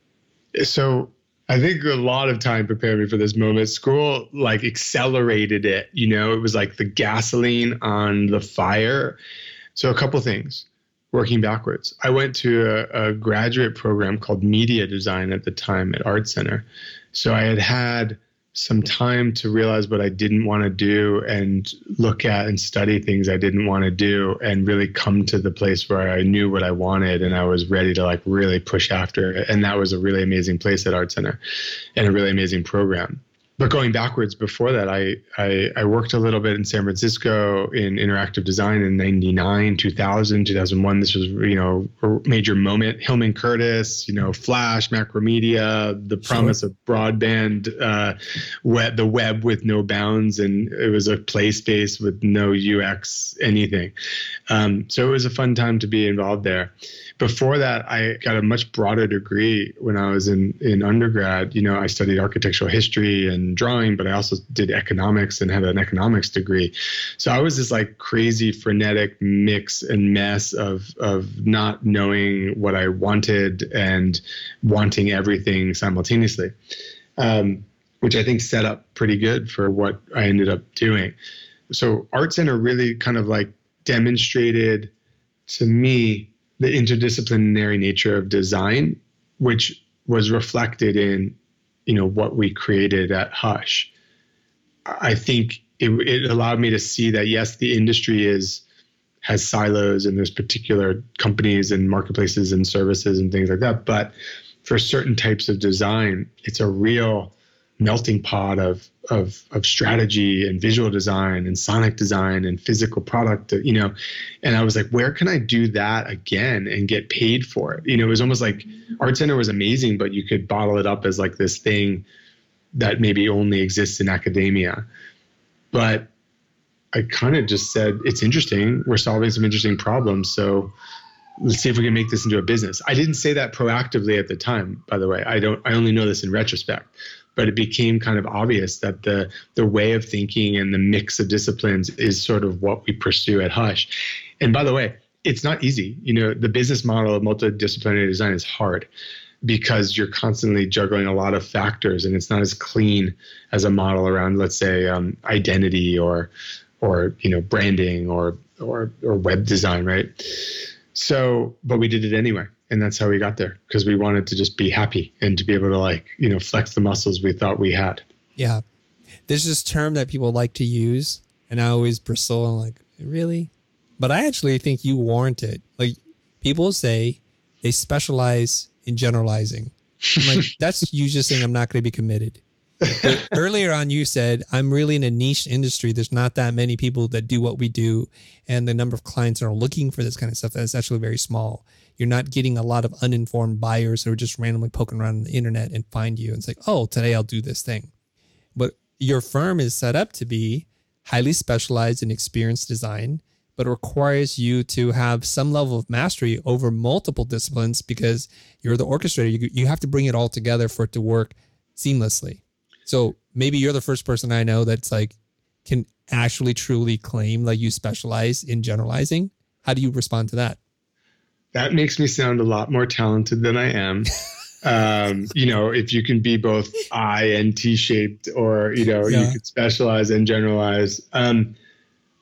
so I think a lot of time prepared me for this moment. School like accelerated it. You know, it was like the gasoline on the fire. So a couple things. Working backwards, I went to a, a graduate program called media design at the time at Art Center. So I had had some time to realize what I didn't want to do and look at and study things I didn't want to do and really come to the place where I knew what I wanted and I was ready to like really push after it. And that was a really amazing place at Art Center and a really amazing program but going backwards before that, I, I, I worked a little bit in San Francisco in interactive design in '99, 2000, 2001. This was you know a major moment. Hillman Curtis, you know, Flash, Macromedia, the promise sure. of broadband, uh, web, the web with no bounds, and it was a play space with no UX anything. Um, so it was a fun time to be involved there before that, I got a much broader degree when I was in, in undergrad. You know, I studied architectural history and drawing, but I also did economics and had an economics degree. So I was this like crazy, frenetic mix and mess of, of not knowing what I wanted and wanting everything simultaneously, um, which I think set up pretty good for what I ended up doing. So Art Center really kind of like demonstrated to me the interdisciplinary nature of design, which was reflected in, you know, what we created at Hush. I think it, it allowed me to see that yes, the industry is has silos and there's particular companies and marketplaces and services and things like that, but for certain types of design, it's a real melting pot of of of strategy and visual design and sonic design and physical product you know and i was like where can i do that again and get paid for it? You know it was almost like art center was amazing but you could bottle it up as like this thing that maybe only exists in academia. But i kind of just said it's interesting. We're solving some interesting problems so let's see if we can make this into a business. I didn't say that proactively at the time by the way. I don't i only know this in retrospect but it became kind of obvious that the the way of thinking and the mix of disciplines is sort of what we pursue at Hush. And by the way, it's not easy. You know, the business model of multidisciplinary design is hard because you're constantly juggling a lot of factors and it's not as clean as a model around let's say um, identity or or you know branding or or or web design right so but we did it anyway and that's how we got there because we wanted to just be happy and to be able to like you know flex the muscles we thought we had. Yeah. There's this term that people like to use and i always bristle and like really? But i actually think you warrant it. Like people say they specialize in generalizing. I'm like that's you just saying i'm not going to be committed earlier on you said i'm really in a niche industry there's not that many people that do what we do and the number of clients that are looking for this kind of stuff that's actually very small you're not getting a lot of uninformed buyers who are just randomly poking around on the internet and find you and say, oh, today I'll do this thing. But your firm is set up to be highly specialized in experience design, but it requires you to have some level of mastery over multiple disciplines because you're the orchestrator. You, you have to bring it all together for it to work seamlessly. So maybe you're the first person I know that's like can actually truly claim like you specialize in generalizing. How do you respond to that? that makes me sound a lot more talented than I am. um, you know, if you can be both I and T shaped, or you know, yeah. you could specialize and generalize. Um,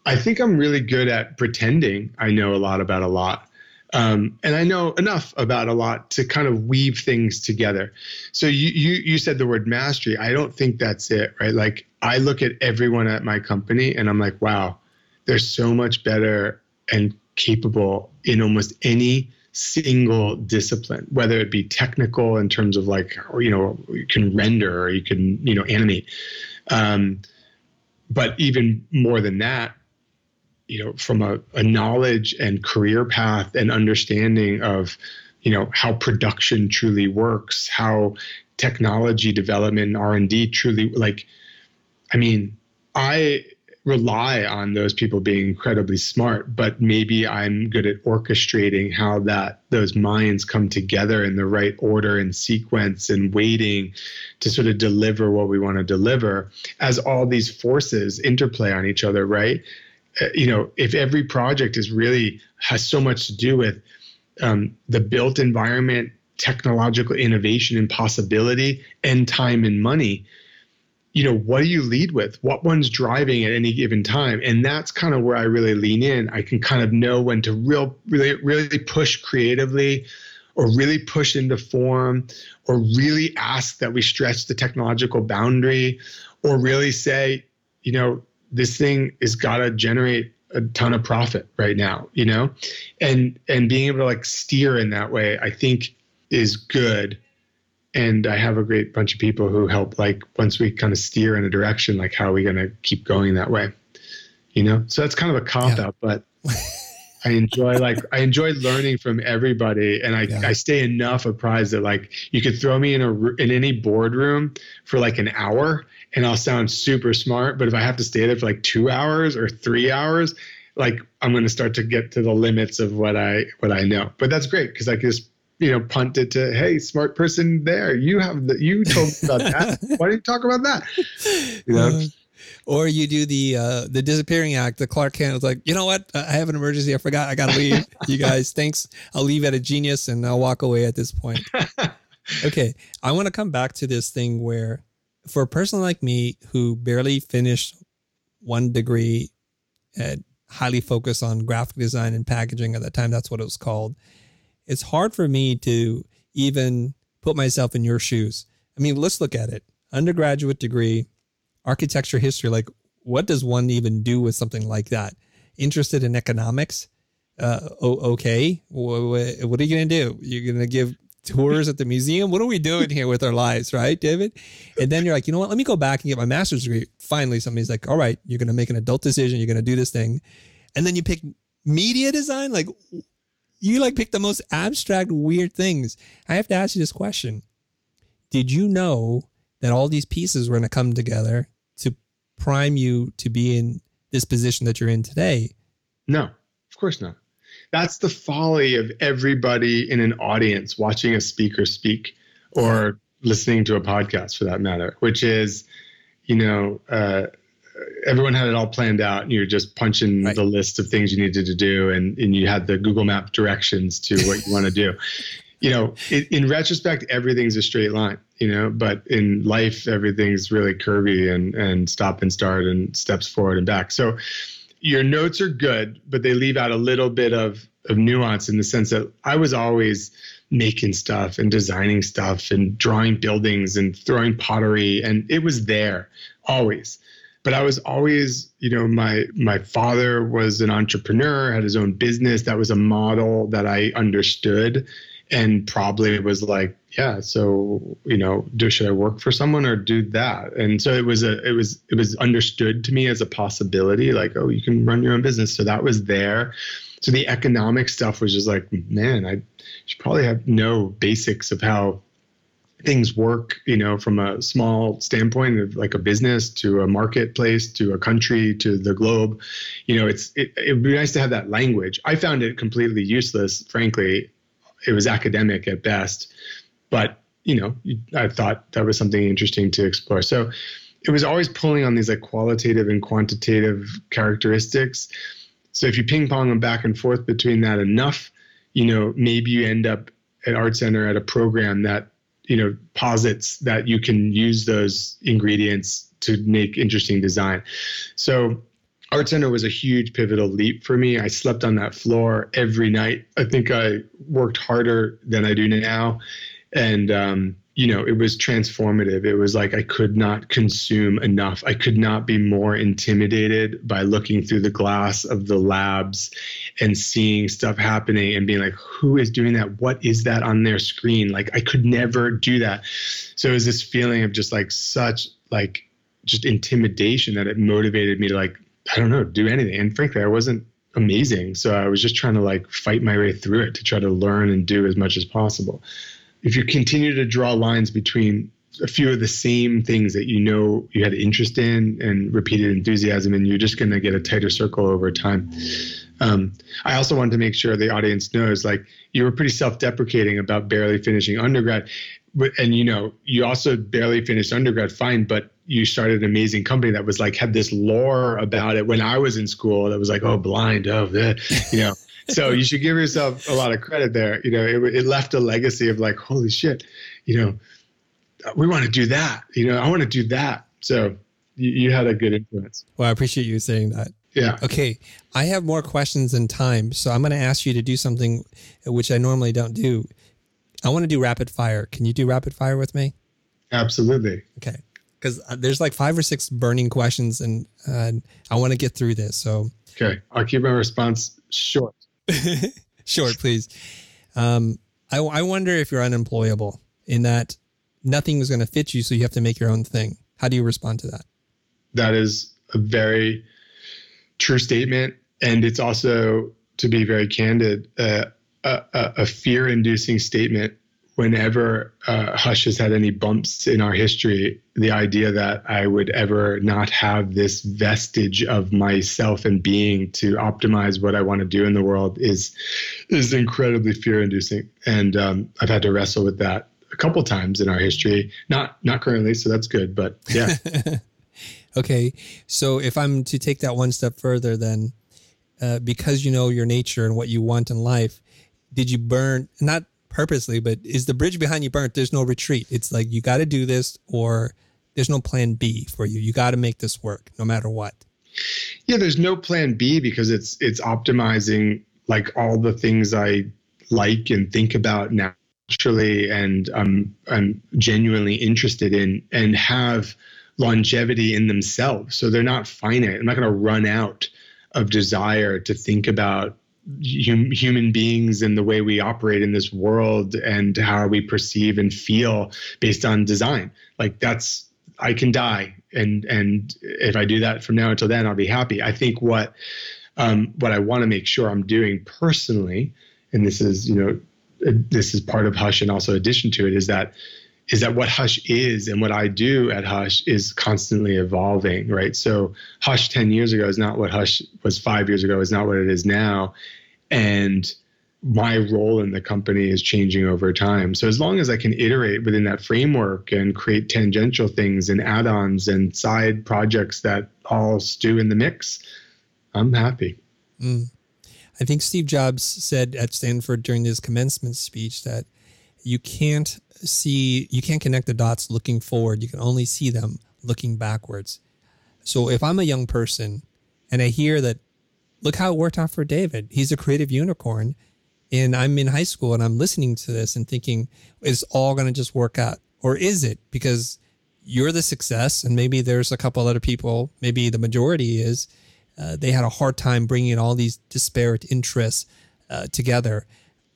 I think I'm really good at pretending I know a lot about a lot. Um, and I know enough about a lot to kind of weave things together. So you, you you said the word mastery. I don't think that's it, right? Like I look at everyone at my company and I'm like, wow, they're so much better and capable in almost any single discipline, whether it be technical in terms of like, or, you know, you can render or you can, you know, animate. Um, but even more than that, you know, from a, a knowledge and career path and understanding of, you know, how production truly works, how technology development, R and D truly like, I mean, I rely on those people being incredibly smart but maybe i'm good at orchestrating how that those minds come together in the right order and sequence and waiting to sort of deliver what we want to deliver as all these forces interplay on each other right you know if every project is really has so much to do with um, the built environment technological innovation and possibility and time and money you know what do you lead with? What one's driving at any given time? And that's kind of where i really lean in. I can kind of know when to real really really push creatively or really push into form or really ask that we stretch the technological boundary or really say you know this thing is got to generate a ton of profit right now you know and and being able to like steer in that way i think is good and I have a great bunch of people who help. Like once we kind of steer in a direction, like how are we going to keep going that way? You know, so that's kind of a cop out, but I enjoy like I enjoy learning from everybody, and I yeah. I stay enough apprised that like you could throw me in a in any boardroom for like an hour, and I'll sound super smart. But if I have to stay there for like two hours or three hours, like I'm going to start to get to the limits of what I what I know. But that's great because I can just you know, punt it to, hey, smart person there, you have the, you told me about that. Why don't you talk about that? You know. Uh, or you do the uh, the disappearing act. The Clark Kent is like, you know what? I have an emergency. I forgot. I gotta leave. you guys, thanks. I'll leave at a genius and I'll walk away at this point. okay, I want to come back to this thing where, for a person like me who barely finished one degree, at highly focused on graphic design and packaging at that time, that's what it was called it's hard for me to even put myself in your shoes. I mean, let's look at it. Undergraduate degree, architecture history. Like, what does one even do with something like that? Interested in economics? Uh, okay. What are you going to do? You're going to give tours at the museum. What are we doing here with our lives, right, David? And then you're like, you know what? Let me go back and get my master's degree. Finally, somebody's like, all right, you're going to make an adult decision. You're going to do this thing. And then you pick media design. Like, you like pick the most abstract, weird things. I have to ask you this question. Did you know that all these pieces were going to come together to prime you to be in this position that you're in today? No, of course not. That's the folly of everybody in an audience watching a speaker speak or listening to a podcast for that matter, which is, you know, uh, everyone had it all planned out and you're just punching right. the list of things you needed to do and, and you had the Google Map directions to what you want to do. You know, in, in retrospect, everything's a straight line, you know, but in life, everything's really curvy and, and stop and start and steps forward and back. So your notes are good, but they leave out a little bit of, of nuance in the sense that I was always making stuff and designing stuff and drawing buildings and throwing pottery and it was there always but I was always, you know, my my father was an entrepreneur, had his own business. That was a model that I understood, and probably was like, yeah. So you know, do should I work for someone or do that? And so it was a it was it was understood to me as a possibility. Like, oh, you can run your own business. So that was there. So the economic stuff was just like, man, I should probably have no basics of how things work, you know, from a small standpoint of like a business to a marketplace to a country to the globe, you know, it's it, it'd be nice to have that language. I found it completely useless, frankly. It was academic at best, but you know, I thought that was something interesting to explore. So it was always pulling on these like qualitative and quantitative characteristics. So if you ping pong them back and forth between that enough, you know, maybe you end up at Art Center at a program that you know posits that you can use those ingredients to make interesting design so art center was a huge pivotal leap for me i slept on that floor every night i think i worked harder than i do now and um, you know, it was transformative. It was like I could not consume enough. I could not be more intimidated by looking through the glass of the labs and seeing stuff happening and being like, who is doing that? What is that on their screen? Like, I could never do that. So it was this feeling of just like such, like, just intimidation that it motivated me to, like, I don't know, do anything. And frankly, I wasn't amazing. So I was just trying to, like, fight my way through it to try to learn and do as much as possible if you continue to draw lines between a few of the same things that you know you had interest in and repeated enthusiasm, and you're just going to get a tighter circle over time. Um, I also wanted to make sure the audience knows, like, you were pretty self-deprecating about barely finishing undergrad, but and you know, you also barely finished undergrad, fine, but you started an amazing company that was like had this lore about it when I was in school that was like, oh, blind, oh, the, you know so you should give yourself a lot of credit there. You know, it, it left a legacy of like, holy shit, you know, we want to do that. You know, I want to do that. So you, you had a good influence. Well, I appreciate you saying that. Yeah. Okay. I have more questions than time. So I'm going to ask you to do something which I normally don't do. I want to do rapid fire. Can you do rapid fire with me? Absolutely. Okay. Because uh, there's like five or six burning questions and uh, I want to get through this. So, okay. I'll keep my response short. Short, please. Um, I, I wonder if you're unemployable in that nothing is going to fit you, so you have to make your own thing. How do you respond to that? That is a very true statement. And it's also, to be very candid, uh, a, a fear inducing statement whenever uh, Hush has had any bumps in our history, the idea that I would ever not have this vestige of myself and being to optimize what I want to do in the world is is incredibly fear-inducing, and um, I've had to wrestle with that a couple times in our history. Not not currently, so that's good, but yeah. okay, so if I'm to take that one step further, then uh, because you know your nature and what you want in life, did you burn not purposely, but is the bridge behind you burnt? There's no retreat. It's like you got to do this, or there's no plan B for you. You got to make this work, no matter what. Yeah, there's no plan B because it's it's optimizing like all the things I like and think about naturally and um, I'm genuinely interested in and have longevity in themselves. So they're not finite. I'm not going to run out of desire to think about hum, human beings and the way we operate in this world and how we perceive and feel based on design. Like that's I can die and and if I do that from now until then I'll be happy. I think what um, what I want to make sure I'm doing personally, and this is you know this is part of Hush and also addition to it is that is that what Hush is and what I do at Hush is constantly evolving, right? So Hush 10 years ago is not what Hush was five years ago, is not what it is now. And my role in the company is changing over time. So as long as I can iterate within that framework and create tangential things and add-ons and side projects that all stew in the mix, I'm happy. Mm. I think Steve Jobs said at Stanford during his commencement speech that you can't see, you can't connect the dots looking forward. You can only see them looking backwards. So if I'm a young person and I hear that, look how it worked out for David, he's a creative unicorn. And I'm in high school and I'm listening to this and thinking, it's all going to just work out. Or is it? Because you're the success and maybe there's a couple other people, maybe the majority is, uh, they had a hard time bringing all these disparate interests uh, together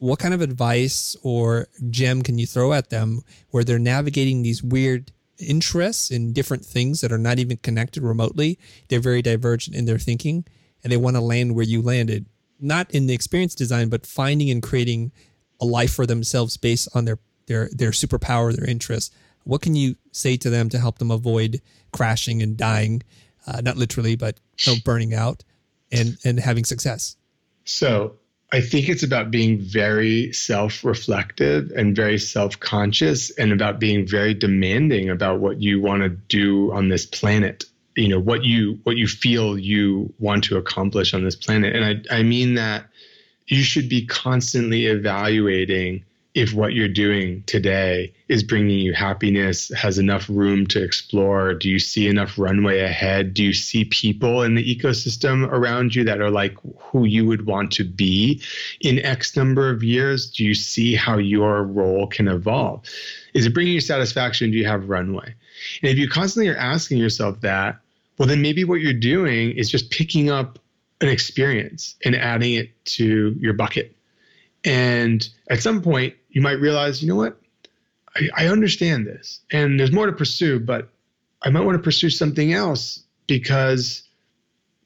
what kind of advice or gem can you throw at them where they're navigating these weird interests in different things that are not even connected remotely? They're very divergent in their thinking and they want to land where you landed, not in the experience design, but finding and creating a life for themselves based on their their their superpower, their interests. What can you say to them to help them avoid crashing and dying, uh, not literally, but you know, burning out and and having success? So I think it's about being very self reflective and very self conscious and about being very demanding about what you want to do on this planet. You know, what you what you feel you want to accomplish on this planet. And I, I mean that you should be constantly evaluating if what you're doing today is bringing you happiness, has enough room to explore? Do you see enough runway ahead? Do you see people in the ecosystem around you that are like who you would want to be in X number of years? Do you see how your role can evolve? Is it bringing you satisfaction? Do you have runway? And if you constantly are asking yourself that, well, then maybe what you're doing is just picking up an experience and adding it to your bucket. And at some point, you might realize, you know what? I, I understand this and there's more to pursue, but I might want to pursue something else because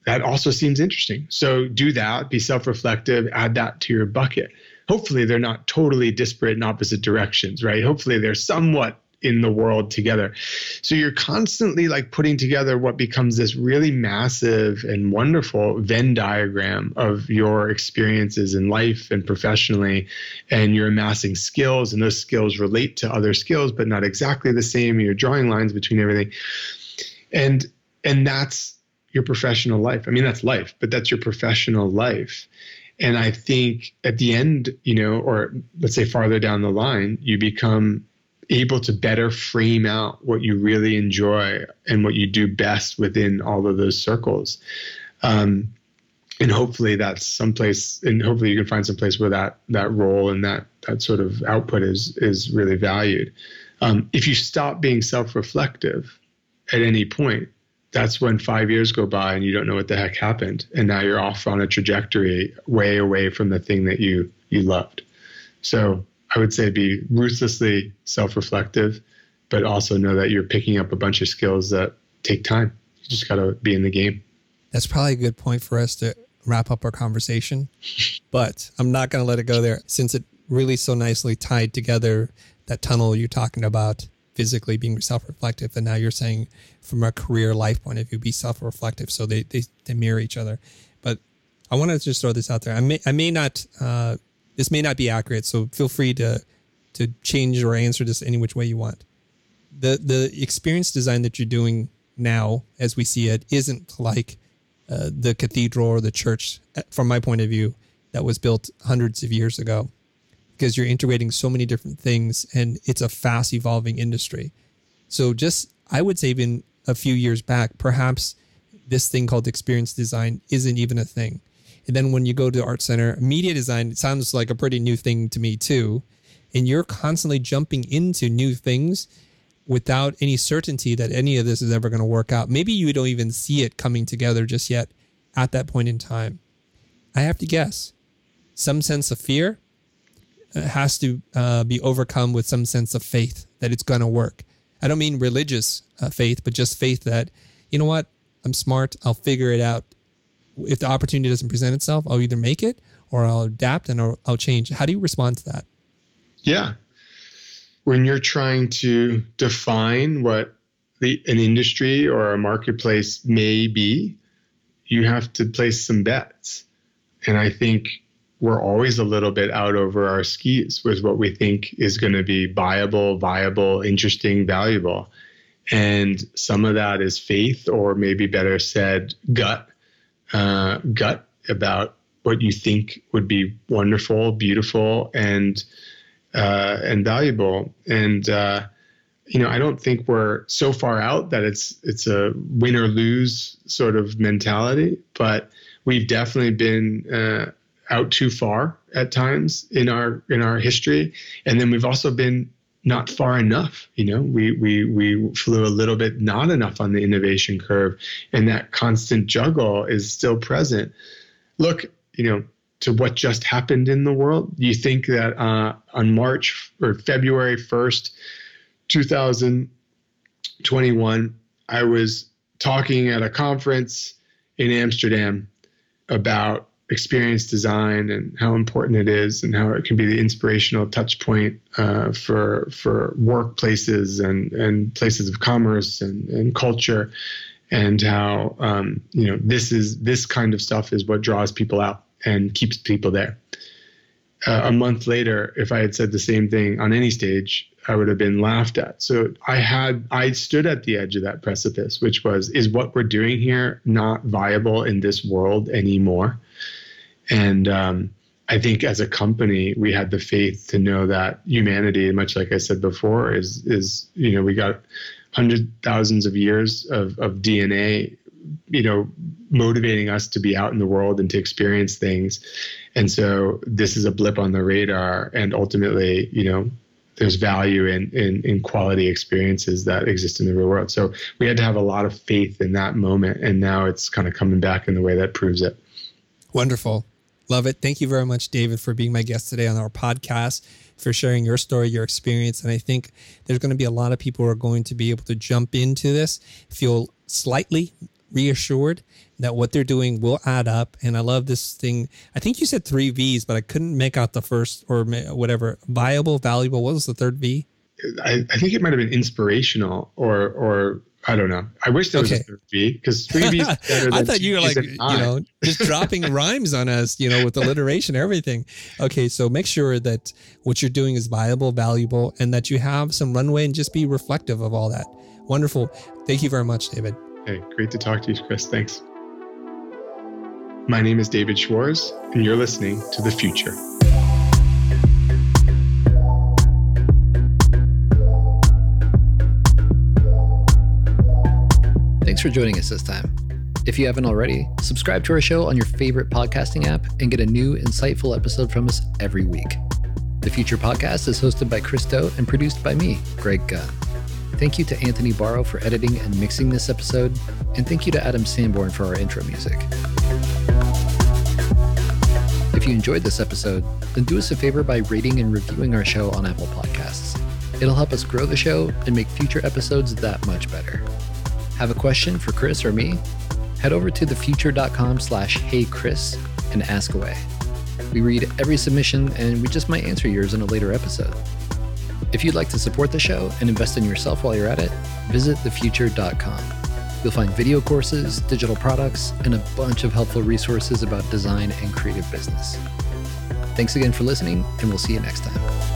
that also seems interesting. So do that, be self reflective, add that to your bucket. Hopefully, they're not totally disparate in opposite directions, right? Hopefully, they're somewhat in the world together. So you're constantly like putting together what becomes this really massive and wonderful Venn diagram of your experiences in life and professionally. And you're amassing skills, and those skills relate to other skills, but not exactly the same. You're drawing lines between everything. And and that's your professional life. I mean, that's life, but that's your professional life. And I think at the end, you know, or let's say farther down the line, you become able to better frame out what you really enjoy and what you do best within all of those circles. Um, and hopefully that's someplace and hopefully you can find some place where that that role and that that sort of output is is really valued. Um, if you stop being self-reflective at any point, that's when five years go by and you don't know what the heck happened, and now you're off on a trajectory way away from the thing that you you loved. So I would say be ruthlessly self reflective, but also know that you're picking up a bunch of skills that take time. You just got to be in the game. That's probably a good point for us to wrap up our conversation, but I'm not going to let it go there since it really so nicely tied together that tunnel you're talking about physically being self-reflective and now you're saying from a career life point of view be self-reflective so they, they, they mirror each other but i want to just throw this out there i may, I may not uh, this may not be accurate, so feel free to to change or answer this any which way you want. The the experience design that you're doing now, as we see it, isn't like uh, the cathedral or the church, uh, from my point of view, that was built hundreds of years ago, because you're integrating so many different things, and it's a fast evolving industry. So just I would say even a few years back, perhaps this thing called experience design isn't even a thing And then when you go to the art center, media design it sounds like a pretty new thing to me too. And you're constantly jumping into new things without any certainty that any of this is ever going to work out. Maybe you don't even see it coming together just yet at that point in time. I have to guess some sense of fear uh, has to uh, be overcome with some sense of faith that it's going to work. I don't mean religious uh, faith, but just faith that, you know what, I'm smart, I'll figure it out. If the opportunity doesn't present itself, I'll either make it or I'll adapt and I'll, I'll change. How do you respond to that? Yeah. When you're trying to define what the, an industry or a marketplace may be, you have to place some bets. And I think we're always a little bit out over our skis with what we think is going to be viable, viable, interesting, valuable. And some of that is faith, or maybe better said, gut, uh, gut about what you think would be wonderful, beautiful, and uh, and valuable. And uh, you know, I don't think we're so far out that it's it's a win or lose sort of mentality, but we've definitely been uh, out too far at times in our in our history, and then we've also been not far enough. You know, we we we flew a little bit not enough on the innovation curve, and that constant juggle is still present. Look, you know, to what just happened in the world. You think that uh, on March or February first, two thousand twenty-one, I was talking at a conference in Amsterdam about experience design and how important it is and how it can be the inspirational touch point uh, for for workplaces and and places of commerce and, and culture. And how um, you know this is this kind of stuff is what draws people out and keeps people there. Uh, a month later if i had said the same thing on any stage i would have been laughed at. So i had i stood at the edge of that precipice which was is what we're doing here not viable in this world anymore and um, I think as a company, we had the faith to know that humanity, much like I said before, is is you know we got hundreds thousands of years of, of DNA, you know, motivating us to be out in the world and to experience things. And so this is a blip on the radar, and ultimately, you know, there's value in, in in quality experiences that exist in the real world. So we had to have a lot of faith in that moment, and now it's kind of coming back in the way that proves it. Wonderful. Love it. Thank you very much, David, for being my guest today on our podcast, for sharing your story, your experience. And I think there's going to be a lot of people who are going to be able to jump into this, feel slightly reassured that what they're doing will add up. And I love this thing. I think you said three V's, but I couldn't make out the first or whatever. Viable, valuable. What was the third V? I, I think it might have been inspirational or or I don't know. I wish there was okay. a third V because three than I thought you were like, you know, just dropping rhymes on us, you know, with alliteration, everything. Okay, so make sure that what you're doing is viable, valuable, and that you have some runway and just be reflective of all that. Wonderful. Thank you very much, David. Hey, great to talk to you, Chris. Thanks. My name is David Schwarz, and you're listening to The Futur. Thanks for joining us this time. If you haven't already, subscribe to our show on your favorite podcasting app and get a new, insightful episode from us every week. The Futur Podcast is hosted by Chris Do and produced by me, Greg Gunn. Thank you to Anthony Barrow for editing and mixing this episode, and thank you to Adam Sanborn for our intro music. If you enjoyed this episode, then do us a favor by rating and reviewing our show on Apple Podcasts. It'll help us grow the show and make future episodes that much better. Have a question for Chris or me? Head over to thefutur.com slash heychris and ask away. We read every submission and we just might answer yours in a later episode. If you'd like to support the show and invest in yourself while you're at it, visit thefutur.com. You'll find video courses, digital products, and a bunch of helpful resources about design and creative business. Thanks again for listening, and we'll see you next time.